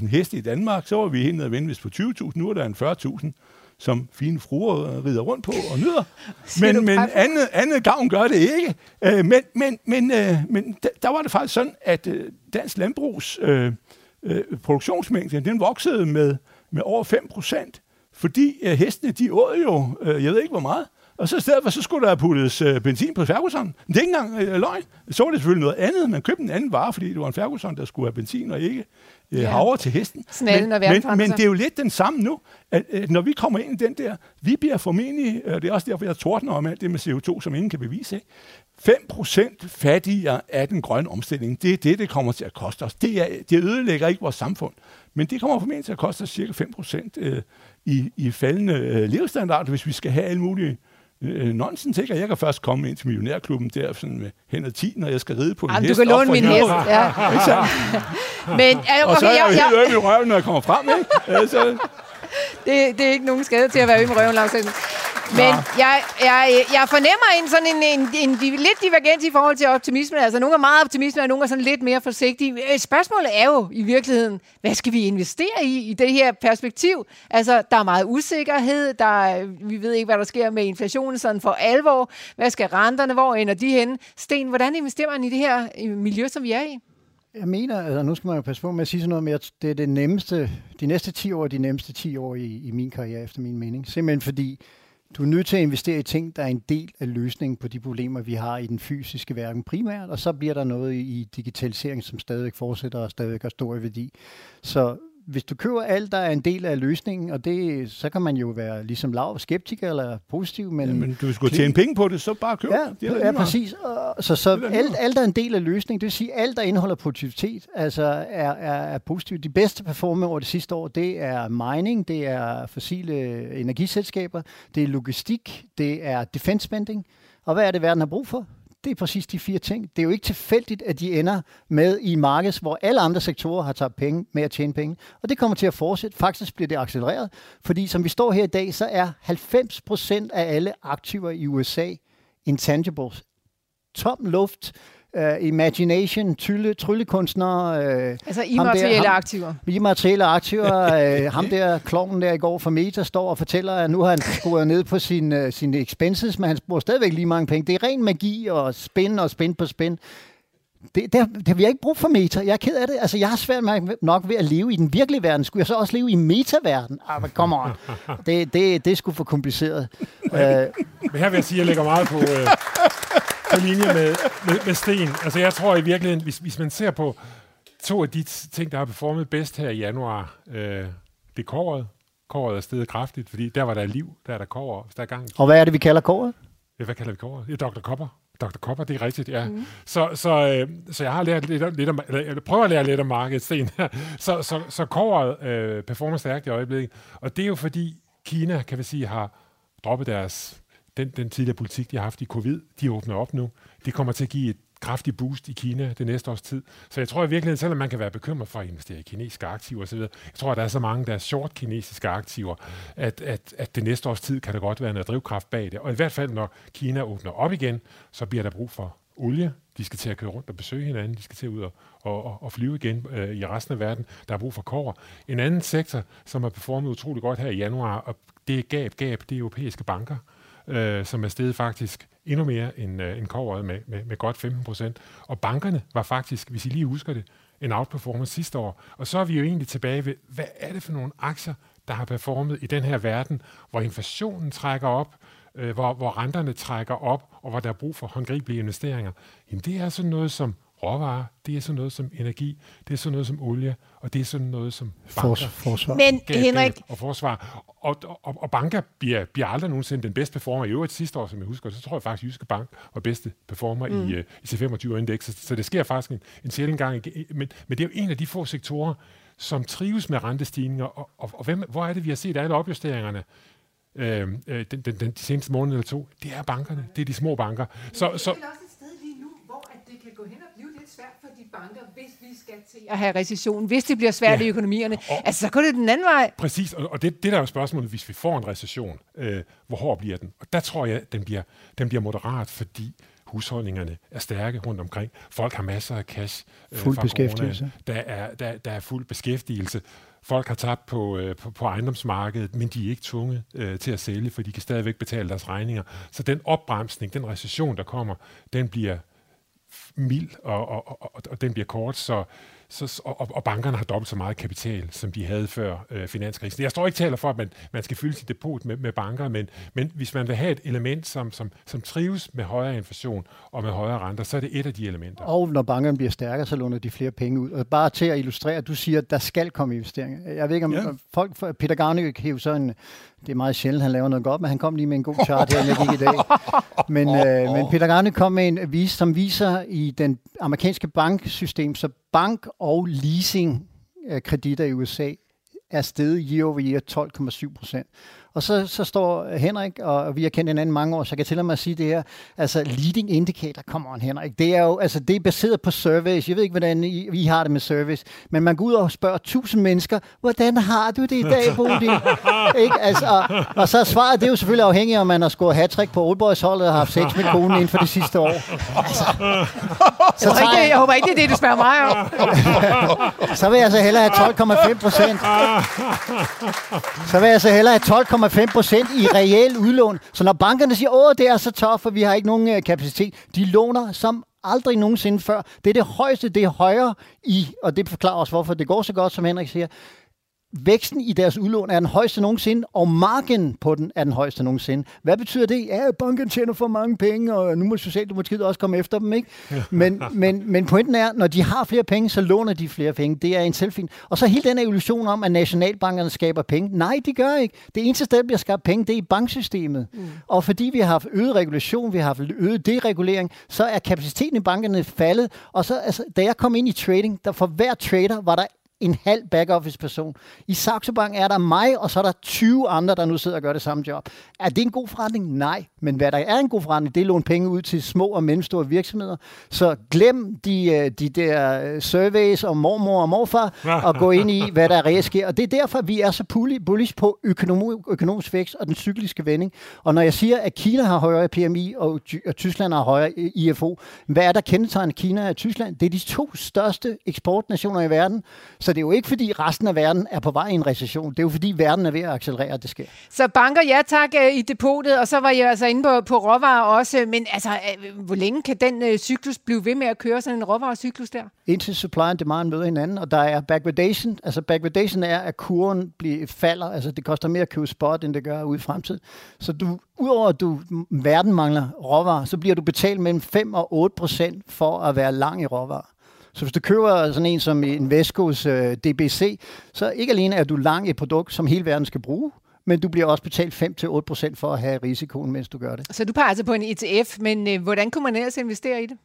Speaker 4: 500.000 heste i Danmark, så var vi helt nede og vende på 20.000, nu er der en 40.000 som fine fruer rider rundt på og nyder. men men andet, andet gavn gør det ikke. Øh, men men, men, øh, men der var det faktisk sådan, at øh, dansk landbrugs øh, øh, produktionsmængde, den voksede med, med over 5 procent, fordi øh, hestene, de åd jo, øh, jeg ved ikke hvor meget, og så i stedet for, så skulle der puttes øh, benzin på Ferguson. Det er ikke engang øh, løgn. Så var det selvfølgelig noget andet. Man købte en anden vare, fordi det var en Ferguson, der skulle have benzin og ikke øh, ja. havre til hesten.
Speaker 1: Snallen
Speaker 4: men, men, men det er jo lidt den samme nu, at, at når vi kommer ind i den der, vi bliver formentlig, øh, det er også derfor, jeg tordner om alt det med CO2, som ingen kan bevise, ikke? 5% fattigere af den grønne omstilling, det er det, det kommer til at koste os. Det, er, det ødelægger ikke vores samfund. Men det kommer formentlig til at koste os cirka 5% øh, i, i faldende øh, levestandard, hvis vi skal have alle mulige øh, nonsens, ikke? Og jeg kan først komme ind til millionærklubben der sådan med hen og 10, når jeg skal ride på en
Speaker 1: Jamen,
Speaker 4: hest.
Speaker 1: du kan låne min hest, ja.
Speaker 4: Men, okay, og så er jeg jo helt øm i røven, når jeg kommer frem, ikke? Så,
Speaker 1: det, det er ikke nogen skade til at være øm i røven, Lars men jeg, jeg, jeg fornemmer en sådan en, en, en, en lidt divergens i forhold til optimisme. Altså, nogle er meget optimisme, og nogle er sådan lidt mere forsigtige. Øh, spørgsmålet er jo i virkeligheden, hvad skal vi investere i i det her perspektiv? Altså, der er meget usikkerhed. Der er, vi ved ikke, hvad der sker med inflationen sådan for alvor. Hvad skal renterne? Hvor ender de henne? Sten, hvordan investerer man i det her miljø, som vi er i?
Speaker 2: Jeg mener, altså nu skal man jo passe på med at sige sådan noget, men det er det nemmeste, de næste 10 år, de nemmeste 10 år i, i min karriere, efter min mening. Simpelthen fordi, du er nødt til at investere i ting, der er en del af løsningen på de problemer, vi har i den fysiske verden primært, og så bliver der noget i digitalisering, som stadigvæk fortsætter og stadigvæk har stor værdi. Så hvis du køber alt, der er en del af løsningen, og det, så kan man jo være ligesom lav skeptiker eller positiv. Men, ja,
Speaker 4: men du skulle tjene penge på det, så bare køb
Speaker 2: ja, det. Er ja, præcis. Så, så alt, alt er en del af løsningen. Det vil sige, alt, der indeholder produktivitet, altså er, er, er positivt. De bedste performer over det sidste år, det er mining, det er fossile energiselskaber, det er logistik, det er defense spending. Og hvad er det, verden har brug for? Det er præcis de fire ting. Det er jo ikke tilfældigt, at de ender med i markeds, hvor alle andre sektorer har taget penge med at tjene penge. Og det kommer til at fortsætte. Faktisk bliver det accelereret, fordi som vi står her i dag, så er 90 procent af alle aktiver i USA intangibles. Tom luft, uh, imagination, trylle, tryllekunstnere.
Speaker 1: Uh, altså immaterielle der, aktiver.
Speaker 2: Immaterielle aktiver. uh, ham der, kloven der i går fra Meta, står og fortæller, at nu har han skruet ned på sin, uh, sine expenses, men han bruger stadigvæk lige mange penge. Det er ren magi og spin og spin på spin. Det, det, det har vi ikke brug for meta. Jeg er ked af det. Altså, jeg har svært med, nok ved at leve i den virkelige verden. Skulle jeg så også leve i metaverden? Ah, come on. Det, det, det er sgu for kompliceret.
Speaker 3: Men her vil jeg sige, at jeg lægger meget på, øh, på linje med, med, med Sten. Altså jeg tror i virkeligheden, hvis, hvis man ser på to af de ting, der har performet bedst her i januar, øh, det er kåret. Kåret er steget kraftigt, fordi der var der liv, der er der kår, hvis der er gang.
Speaker 2: Og hvad er det, vi kalder kåret?
Speaker 3: Ja, hvad kalder vi kåret? Det er Dr. Kopper. Dr. Kopper, det er rigtigt, ja. Mm. Så, så, øh, så jeg har lært lidt, lidt om, eller jeg prøver at lære lidt om markedet, Sten. så, så, så kåret øh, performer stærkt i øjeblikket, og det er jo fordi Kina, kan vi sige, har droppet deres, den, den tidligere politik, de har haft i covid, de åbner op nu. Det kommer til at give et kraftig boost i Kina det næste års tid. Så jeg tror i virkeligheden, selvom man kan være bekymret for at investere i kinesiske aktiver osv., jeg tror, at der er så mange, der er short kinesiske aktiver, at, at, at det næste års tid kan der godt være noget drivkraft bag det. Og i hvert fald, når Kina åbner op igen, så bliver der brug for olie. De skal til at køre rundt og besøge hinanden. De skal til at ud og, og, og flyve igen øh, i resten af verden. Der er brug for kover. En anden sektor, som har performet utrolig godt her i januar, og det er gab, gab, det er europæiske banker øh, øh, som er steget faktisk endnu mere end, øh, end kovret med, med, med godt 15 procent. Og bankerne var faktisk, hvis I lige husker det, en outperformance sidste år. Og så er vi jo egentlig tilbage ved, hvad er det for nogle aktier, der har performet i den her verden, hvor inflationen trækker op, øh, hvor, hvor renterne trækker op, og hvor der er brug for håndgribelige investeringer. Jamen det er sådan noget som råvarer, det er sådan noget som energi, det er sådan noget som olie, og det er sådan noget som banker.
Speaker 2: forsvar.
Speaker 1: Men Henrik...
Speaker 3: Og forsvar. Og, og, og banker bliver, bliver aldrig nogensinde den bedste performer. I øvrigt sidste år, som jeg husker, så tror jeg faktisk, at Jyske Bank var bedste performer mm. i, uh, i C25-indekset. Så det sker faktisk en, en sjældent gang. Men, men det er jo en af de få sektorer, som trives med rentestigninger. Og, og, og hvem, hvor er det, vi har set alle opjusteringerne? Øh, øh, den, den, den, de seneste måned eller to, det er bankerne. Det er de små banker. Så, så,
Speaker 1: banker, hvis vi skal til at have recession, hvis det bliver svært ja. i økonomierne. Og, altså, så går det den anden vej.
Speaker 3: Præcis, og, og det, det der er jo spørgsmålet, hvis vi får en recession, øh, hvor hård bliver den? Og der tror jeg, den bliver, den bliver moderat, fordi husholdningerne er stærke rundt omkring. Folk har masser af cash.
Speaker 2: Øh, fuld beskæftigelse.
Speaker 3: Der er, der, der er fuld beskæftigelse. Folk har tabt på, øh, på, på ejendomsmarkedet, men de er ikke tvunget øh, til at sælge, for de kan stadigvæk betale deres regninger. Så den opbremsning, den recession, der kommer, den bliver mild, og, og, og, og den bliver kort, så, så, og, og bankerne har dobbelt så meget kapital, som de havde før øh, finanskrisen. Jeg står ikke taler for, at man, man skal fylde sit depot med, med banker, men, men hvis man vil have et element, som, som, som trives med højere inflation og med højere renter, så er det et af de elementer.
Speaker 2: Og når bankerne bliver stærkere, så låner de flere penge ud. Og bare til at illustrere, du siger, at der skal komme investeringer. Jeg ved ikke, om ja. folk, Peter Garnik hæver så en, det er meget sjældent, han laver noget godt, men han kom lige med en god chart her, jeg gik i dag. Men, øh, men Peter Garnik kom med en vis, som viser i den amerikanske banksystem, så bank- og leasing-kreditter i USA er steget year over year 12,7 procent. Og så, så står Henrik, og vi har kendt hinanden mange år, så jeg kan til mig at sige det her. Altså, leading indicator, come on Henrik, det er jo altså, det er baseret på service. Jeg ved ikke, hvordan I, I har det med service, men man går ud og spørger tusind mennesker, hvordan har du det i dag, Bodil? ikke? Altså, og, og, så er svaret, det er jo selvfølgelig afhængigt, om man har scoret hat på Old Boys holdet og har haft sex med konen inden for det sidste år. Altså,
Speaker 1: så jeg, ikke, jeg håber ikke, det er det, du spørger mig
Speaker 2: om. så vil jeg så hellere have 12,5 procent. Så vil jeg så hellere have 12,5 procent i reelt udlån. Så når bankerne siger, åh, det er så tørt, for vi har ikke nogen øh, kapacitet, de låner som aldrig nogensinde før. Det er det højeste, det er højere i, og det forklarer også, hvorfor det går så godt, som Henrik siger, væksten i deres udlån er den højeste nogensinde, og marken på den er den højeste nogensinde. Hvad betyder det? Ja, banken tjener for mange penge, og nu må Socialdemokratiet også komme efter dem, ikke? Men, men, men pointen er, når de har flere penge, så låner de flere penge. Det er en selvfin. Og så hele den illusion om, at nationalbankerne skaber penge. Nej, de gør ikke. Det eneste sted, der bliver skabt penge, det er i banksystemet. Mm. Og fordi vi har haft øget regulation, vi har haft øget deregulering, så er kapaciteten i bankerne faldet. Og så, altså, da jeg kom ind i trading, der for hver trader var der en halv back-office-person. I Saxo Bank er der mig, og så er der 20 andre, der nu sidder og gør det samme job. Er det en god forretning? Nej. Men hvad der er en god forretning, det er låne penge ud til små og mellemstore virksomheder. Så glem de, øh, de der øh, surveys om mormor og morfar, og gå ind i, hvad der reelt sker. Og det er derfor, vi er så bullish på økonom, økonomisk vækst og den cykliske vending. Og når jeg siger, at Kina har højere PMI, og, og Tyskland har højere IFO, hvad er der kendetegnet Kina og Tyskland? Det er de to største eksportnationer i verden. Så det er jo ikke, fordi resten af verden er på vej i en recession. Det er jo, fordi verden er ved at accelerere, at det sker.
Speaker 1: Så banker ja tak øh, i depotet, og så var jeg altså inde på, på råvarer også. Men altså, øh, hvor længe kan den cyklus blive ved med at køre sådan en råvarecyklus der?
Speaker 2: Indtil supply and demand møder hinanden, og der er backwardation. Altså backwardation er, at kurven bliver, falder. Altså det koster mere at købe spot, end det gør ude i fremtiden. Så du, udover at du, verden mangler råvarer, så bliver du betalt mellem 5 og 8 procent for at være lang i råvarer. Så hvis du køber sådan en som en Vescos uh, DBC, så ikke alene er du lang et produkt, som hele verden skal bruge, men du bliver også betalt 5-8% for at have risikoen, mens du gør det.
Speaker 1: Så du peger altså på en ETF, men øh, hvordan kunne man ellers investere i det?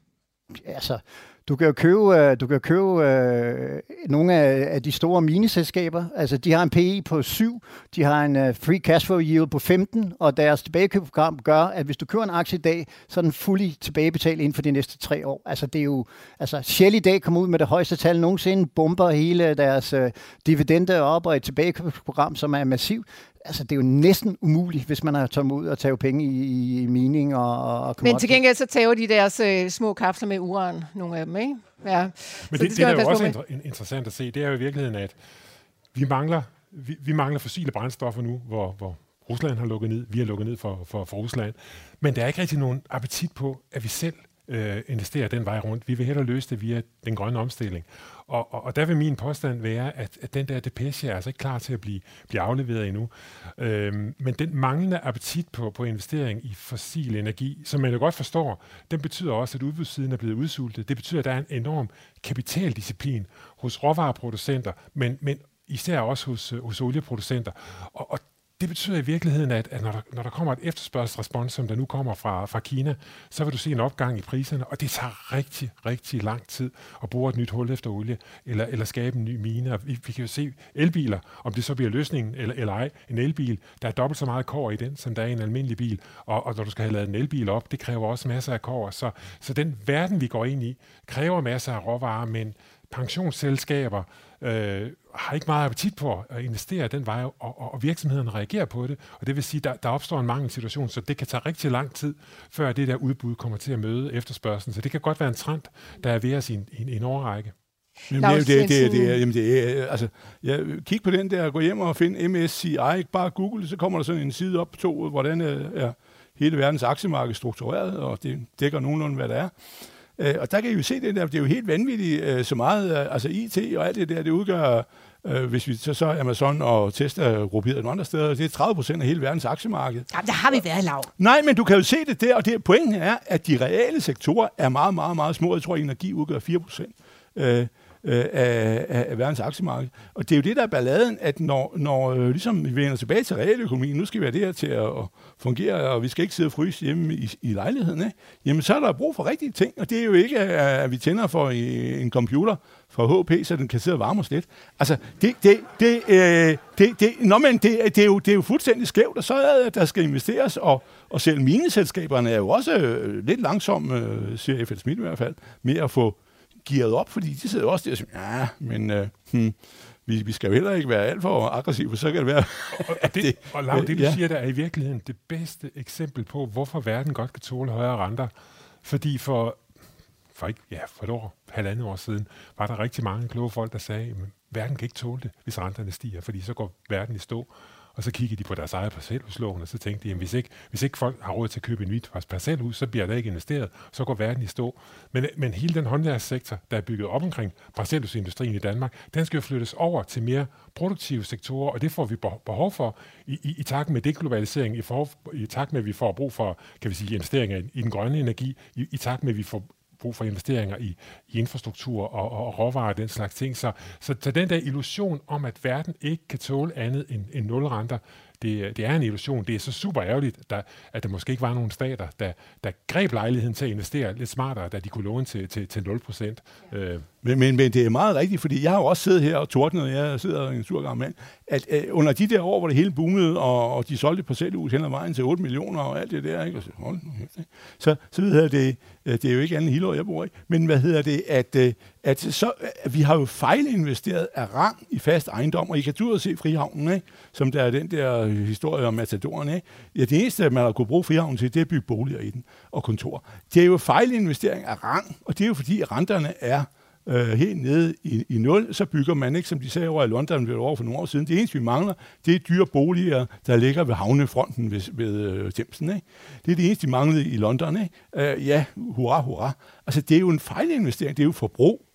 Speaker 2: Altså, du kan jo købe, øh, du kan købe øh, nogle af, af de store mineselskaber. Altså, de har en PE på 7, de har en uh, free cash flow yield på 15, og deres tilbagekøbsprogram gør, at hvis du køber en aktie i dag, så er den fuldt tilbagebetalt inden for de næste tre år. Altså, det er jo, altså, Shell i dag kommer ud med det højeste tal nogensinde, bomber hele deres øh, uh, dividende op og et tilbagekøbsprogram, som er massivt altså, det er jo næsten umuligt, hvis man har ud og tage penge i, i mining og, og
Speaker 1: Men til gengæld så tager de deres øh, små kapsler med uran, nogle af dem, ikke?
Speaker 3: Ja. Men så det, det, det, der er jo også inter- interessant at se, det er jo i virkeligheden, at vi mangler, vi, vi mangler fossile brændstoffer nu, hvor, hvor Rusland har lukket ned, vi har lukket ned for, for, for Rusland. Men der er ikke rigtig nogen appetit på, at vi selv øh, investerer den vej rundt. Vi vil hellere løse det via den grønne omstilling. Og, og, og der vil min påstand være, at, at den der depeche er altså ikke klar til at blive, blive afleveret endnu. Øhm, men den manglende appetit på, på investering i fossil energi, som man jo godt forstår, den betyder også, at udbudssiden er blevet udsultet. Det betyder, at der er en enorm kapitaldisciplin hos råvareproducenter, men, men især også hos, øh, hos olieproducenter. Og, og det betyder i virkeligheden, at, at når, der, når der kommer et efterspørgselsrespons, som der nu kommer fra, fra Kina, så vil du se en opgang i priserne, og det tager rigtig, rigtig lang tid at bore et nyt hul efter olie, eller, eller skabe en ny mine. vi, vi kan jo se elbiler, om det så bliver løsningen eller, eller ej. En elbil, der er dobbelt så meget kår i den, som der er i en almindelig bil, og, og når du skal have lavet en elbil op, det kræver også masser af kår. Så, så den verden, vi går ind i, kræver masser af råvarer, men pensionsselskaber øh, har ikke meget appetit på at investere den vej, og, og, og virksomhederne reagerer på det. Og det vil sige, at der, der opstår en mangelsituation, så det kan tage rigtig lang tid, før det der udbud kommer til at møde efterspørgselen. Så det kan godt være en trend, der er ved os i en, en, en årrække.
Speaker 4: Jamen, det, det, det, det, jamen det altså, ja, kig på den der, gå hjem og find MSCI, ikke bare Google, så kommer der sådan en side op to, hvordan er hele verdens aktiemarked struktureret, og det dækker nogenlunde, hvad det er. Øh, og der kan I jo se det der, det er jo helt vanvittigt, øh, så meget, øh, altså IT og alt det der, det udgør, øh, hvis vi så, så Amazon og Tesla grupperet nogle andre steder, det er 30 procent af hele verdens aktiemarked.
Speaker 1: Ja, der har vi været lav.
Speaker 4: Nej, men du kan jo se det der, og det, pointen er, at de reale sektorer er meget, meget, meget små. Jeg tror, at energi udgør 4 procent. Øh, øh, af, af verdens aktiemarked. Og det er jo det, der er balladen, at når, når øh, ligesom vi vender tilbage til realøkonomien, nu skal vi have det her til at, at fungere, og vi skal ikke sidde og fryse hjemme i, i lejligheden, ikke? jamen så er der brug for rigtige ting, og det er jo ikke, at vi tænder for en computer fra HP, så den kan sidde og varme os lidt. Altså, det, det, det, øh, det, det, nå, men det, det, er jo, det er jo fuldstændig skævt, og så er der skal investeres, og, og selv mineselskaberne er jo også øh, lidt langsomme, øh, siger FL Smith i hvert fald, med at få gearet op, fordi de sidder også der og siger, ja, men øh, hmm, vi, vi skal jo heller ikke være alt for aggressive, for så kan det være...
Speaker 3: og, og, det, og Lav, det du ja. siger, der er i virkeligheden det bedste eksempel på, hvorfor verden godt kan tåle højere renter. Fordi for, for, ikke, ja, for et år, halvandet år siden, var der rigtig mange kloge folk, der sagde, at verden kan ikke tåle det, hvis renterne stiger, fordi så går verden i stå. Og så kiggede de på deres eget parcelhuslån, og så tænkte de, at hvis ikke, hvis ikke folk har råd til at købe en nyt parcelhus, så bliver der ikke investeret, så går verden i stå. Men, men hele den håndværkssektor, der er bygget op omkring parcelhusindustrien i Danmark, den skal jo flyttes over til mere produktive sektorer, og det får vi behov for i, i, i takt med deglobalisering, i, for, i takt med, at vi får brug for kan vi sige, investeringer i, i den grønne energi, i, i takt med, at vi får brug for investeringer i, i infrastruktur og, og, og råvarer og den slags ting. Så, så, så den der illusion om, at verden ikke kan tåle andet end, end nulrenter, det, det er en illusion. Det er så super ærgerligt, der, at der måske ikke var nogen stater, der, der greb lejligheden til at investere lidt smartere, da de kunne låne til, til, til 0 procent. Ja.
Speaker 4: Øh. Men, men, men det er meget rigtigt, fordi jeg har jo også siddet her og tordnet, jeg sidder en sur gammel mand, at øh, under de der år, hvor det hele boomede, og, og de solgte parcelhus hen ad vejen til 8 millioner og alt det der, ikke? Og så, hold nu, så, så hedder det, øh, det er jo ikke andet hele år, jeg bor i, men hvad hedder det, at, øh, at så, at vi har jo fejlinvesteret af rang i fast ejendom, og I kan du se Frihavnen, ikke? som der er den der øh, historie om Matadoren. Ikke? Ja, det eneste, man har kunne bruge Frihavnen til, det er at bygge boliger i den og kontor. Det er jo fejlinvestering af rang, og det er jo fordi renterne er øh, helt nede i, i nul, så bygger man ikke, som de sagde over i London ved over for nogle år siden. Det eneste, vi mangler, det er dyre boliger, der ligger ved havnefronten ved, ved øh, Thamesen. Ikke? Det er det eneste, de manglede i London. Ikke? Øh, ja, hurra, hurra. Altså, det er jo en fejlinvestering, det er jo forbrug.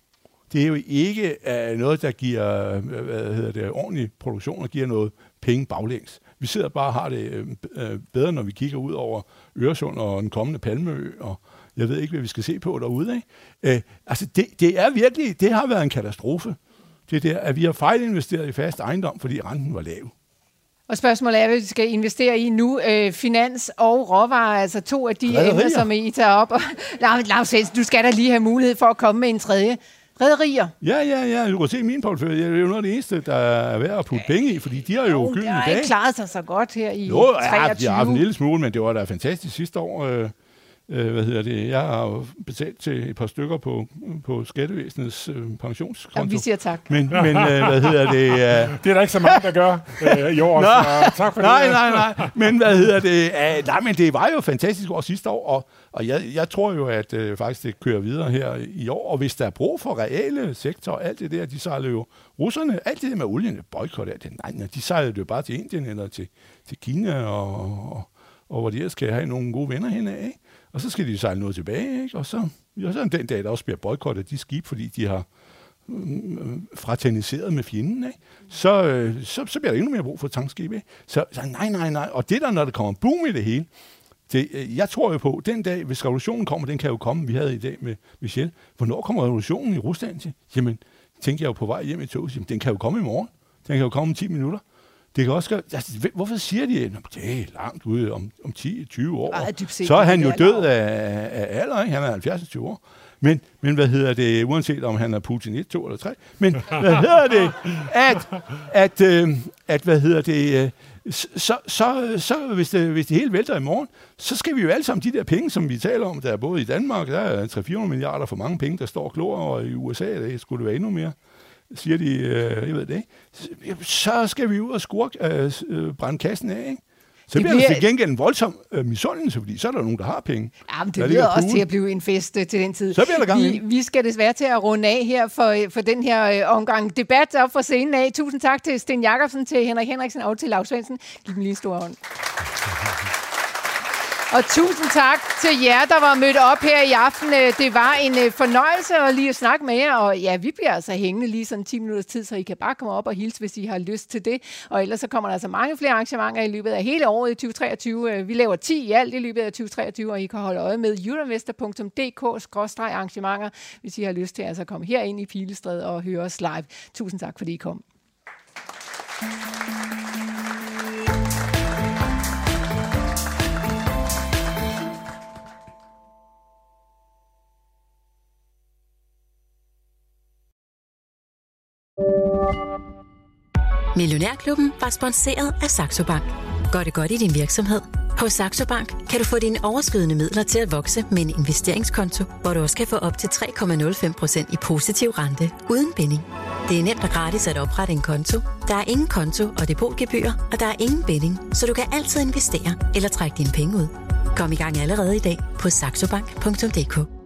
Speaker 4: Det er jo ikke uh, noget, der giver uh, hvad hedder det, ordentlig produktion og giver noget penge baglæns. Vi sidder bare og har det uh, bedre, når vi kigger ud over Øresund og den kommende Palmeø og jeg ved ikke, hvad vi skal se på derude. Ikke? Øh, altså, det, det er virkelig, det har været en katastrofe. Det der, at vi har fejlinvesteret i fast ejendom, fordi renten var lav.
Speaker 1: Og spørgsmålet er, hvad vi skal investere i nu. Øh, finans og råvarer, altså to af de emner, som I tager op. Lars du skal da lige have mulighed for at komme med en tredje. Rædderier.
Speaker 4: Ja, ja, ja. Du kan se min portefølje. Det er jo noget af det eneste, der er værd at putte ja. penge i, fordi de har jo, jo gyldne dage.
Speaker 1: De har ikke klaret sig så godt her i jo, 23.
Speaker 4: Ja, de har haft en lille smule, men det var da fantastisk sidste år. Øh, øh, hvad hedder det, jeg har jo betalt til et par stykker på, på skattevæsenets øh, pensionskonto. Ja,
Speaker 1: vi siger tak.
Speaker 4: Men, men øh, hvad hedder det? Øh,
Speaker 3: det er der ikke så mange, der gør øh, i år, så tak for
Speaker 4: nej, det. Nej, nej, nej. Men hvad hedder det? Øh, nej, men det var jo fantastisk år sidste år, og, og jeg, jeg tror jo, at øh, faktisk det kører videre her i år, og hvis der er brug for reale sektor, alt det der, de sejler jo russerne, alt det der med olien, boykot af det, nej, nej, de sejlede jo bare til Indien eller til, til Kina, og, og, og hvor de ellers skal have nogle gode venner hen af, ikke? Og så skal de sejle noget tilbage, ikke? Og så, ja, så den dag, der også bliver boykottet de skib, fordi de har mm, mm, fraterniseret med fjenden, ikke? Så, øh, så, så bliver der endnu mere brug for tankskib. Ikke? Så, så nej, nej, nej. Og det der, når der kommer boom i det hele, det, øh, jeg tror jo på, den dag, hvis revolutionen kommer, den kan jo komme, vi havde i dag med Michel. Hvornår kommer revolutionen i Rusland til? Jamen, tænker jeg jo på vej hjem i toget, jamen, den kan jo komme i morgen. Den kan jo komme om 10 minutter. Det kan også gøre, altså, hvorfor siger de, at det er langt ude om, om 10-20 år? Ej, så er han jo død af, af alder, ikke? han er 70 år. Men, men hvad hedder det, uanset om han er Putin 1, 2 eller 3, men hvad hedder det, at, at, øh, at hvad hedder det, øh, så, så, så hvis, det, hvis det hele vælter i morgen, så skal vi jo alle sammen de der penge, som vi taler om, der er både i Danmark, der er 300-400 milliarder for mange penge, der står klor, og i USA, det skulle det være endnu mere siger de, øh, jeg ved det ikke, så skal vi ud og skurke, øh, øh, brænde kassen af, ikke? Så det bliver bliver til gengæld en voldsom øh, misundelse, fordi så er der nogen, der har penge.
Speaker 1: Ja, men det bliver også til at blive en fest øh, til den tid.
Speaker 4: Så bliver der gang
Speaker 1: vi, vi skal desværre til at runde af her for, øh, for den her øh, omgang debat op for scenen af. Tusind tak til Sten Jakobsen, til Henrik Henriksen og til Lars Svendsen. Giv dem lige en stor hånd. Og tusind tak til jer, der var mødt op her i aften. Øh, det var en øh, fornøjelse at lige at snakke med jer, og ja, vi bliver altså hængende lige sådan 10 minutters tid, så I kan bare komme op og hilse, hvis I har lyst til det. Og ellers så kommer der altså mange flere arrangementer i løbet af hele året i 2023. Øh, vi laver 10 i alt i løbet af 2023, og I kan holde øje med euroinvestor.dk-arrangementer, hvis I har lyst til altså at komme her ind i Pilestred og høre os live. Tusind tak, fordi I kom.
Speaker 5: Millionærklubben var sponsoreret af Saxo Bank. Gør det godt i din virksomhed? Hos Saxo Bank kan du få dine overskydende midler til at vokse med en investeringskonto, hvor du også kan få op til 3,05% i positiv rente uden binding. Det er nemt og gratis at oprette en konto. Der er ingen konto og depotgebyr, og der er ingen binding, så du kan altid investere eller trække dine penge ud. Kom i gang allerede i dag på saxobank.dk.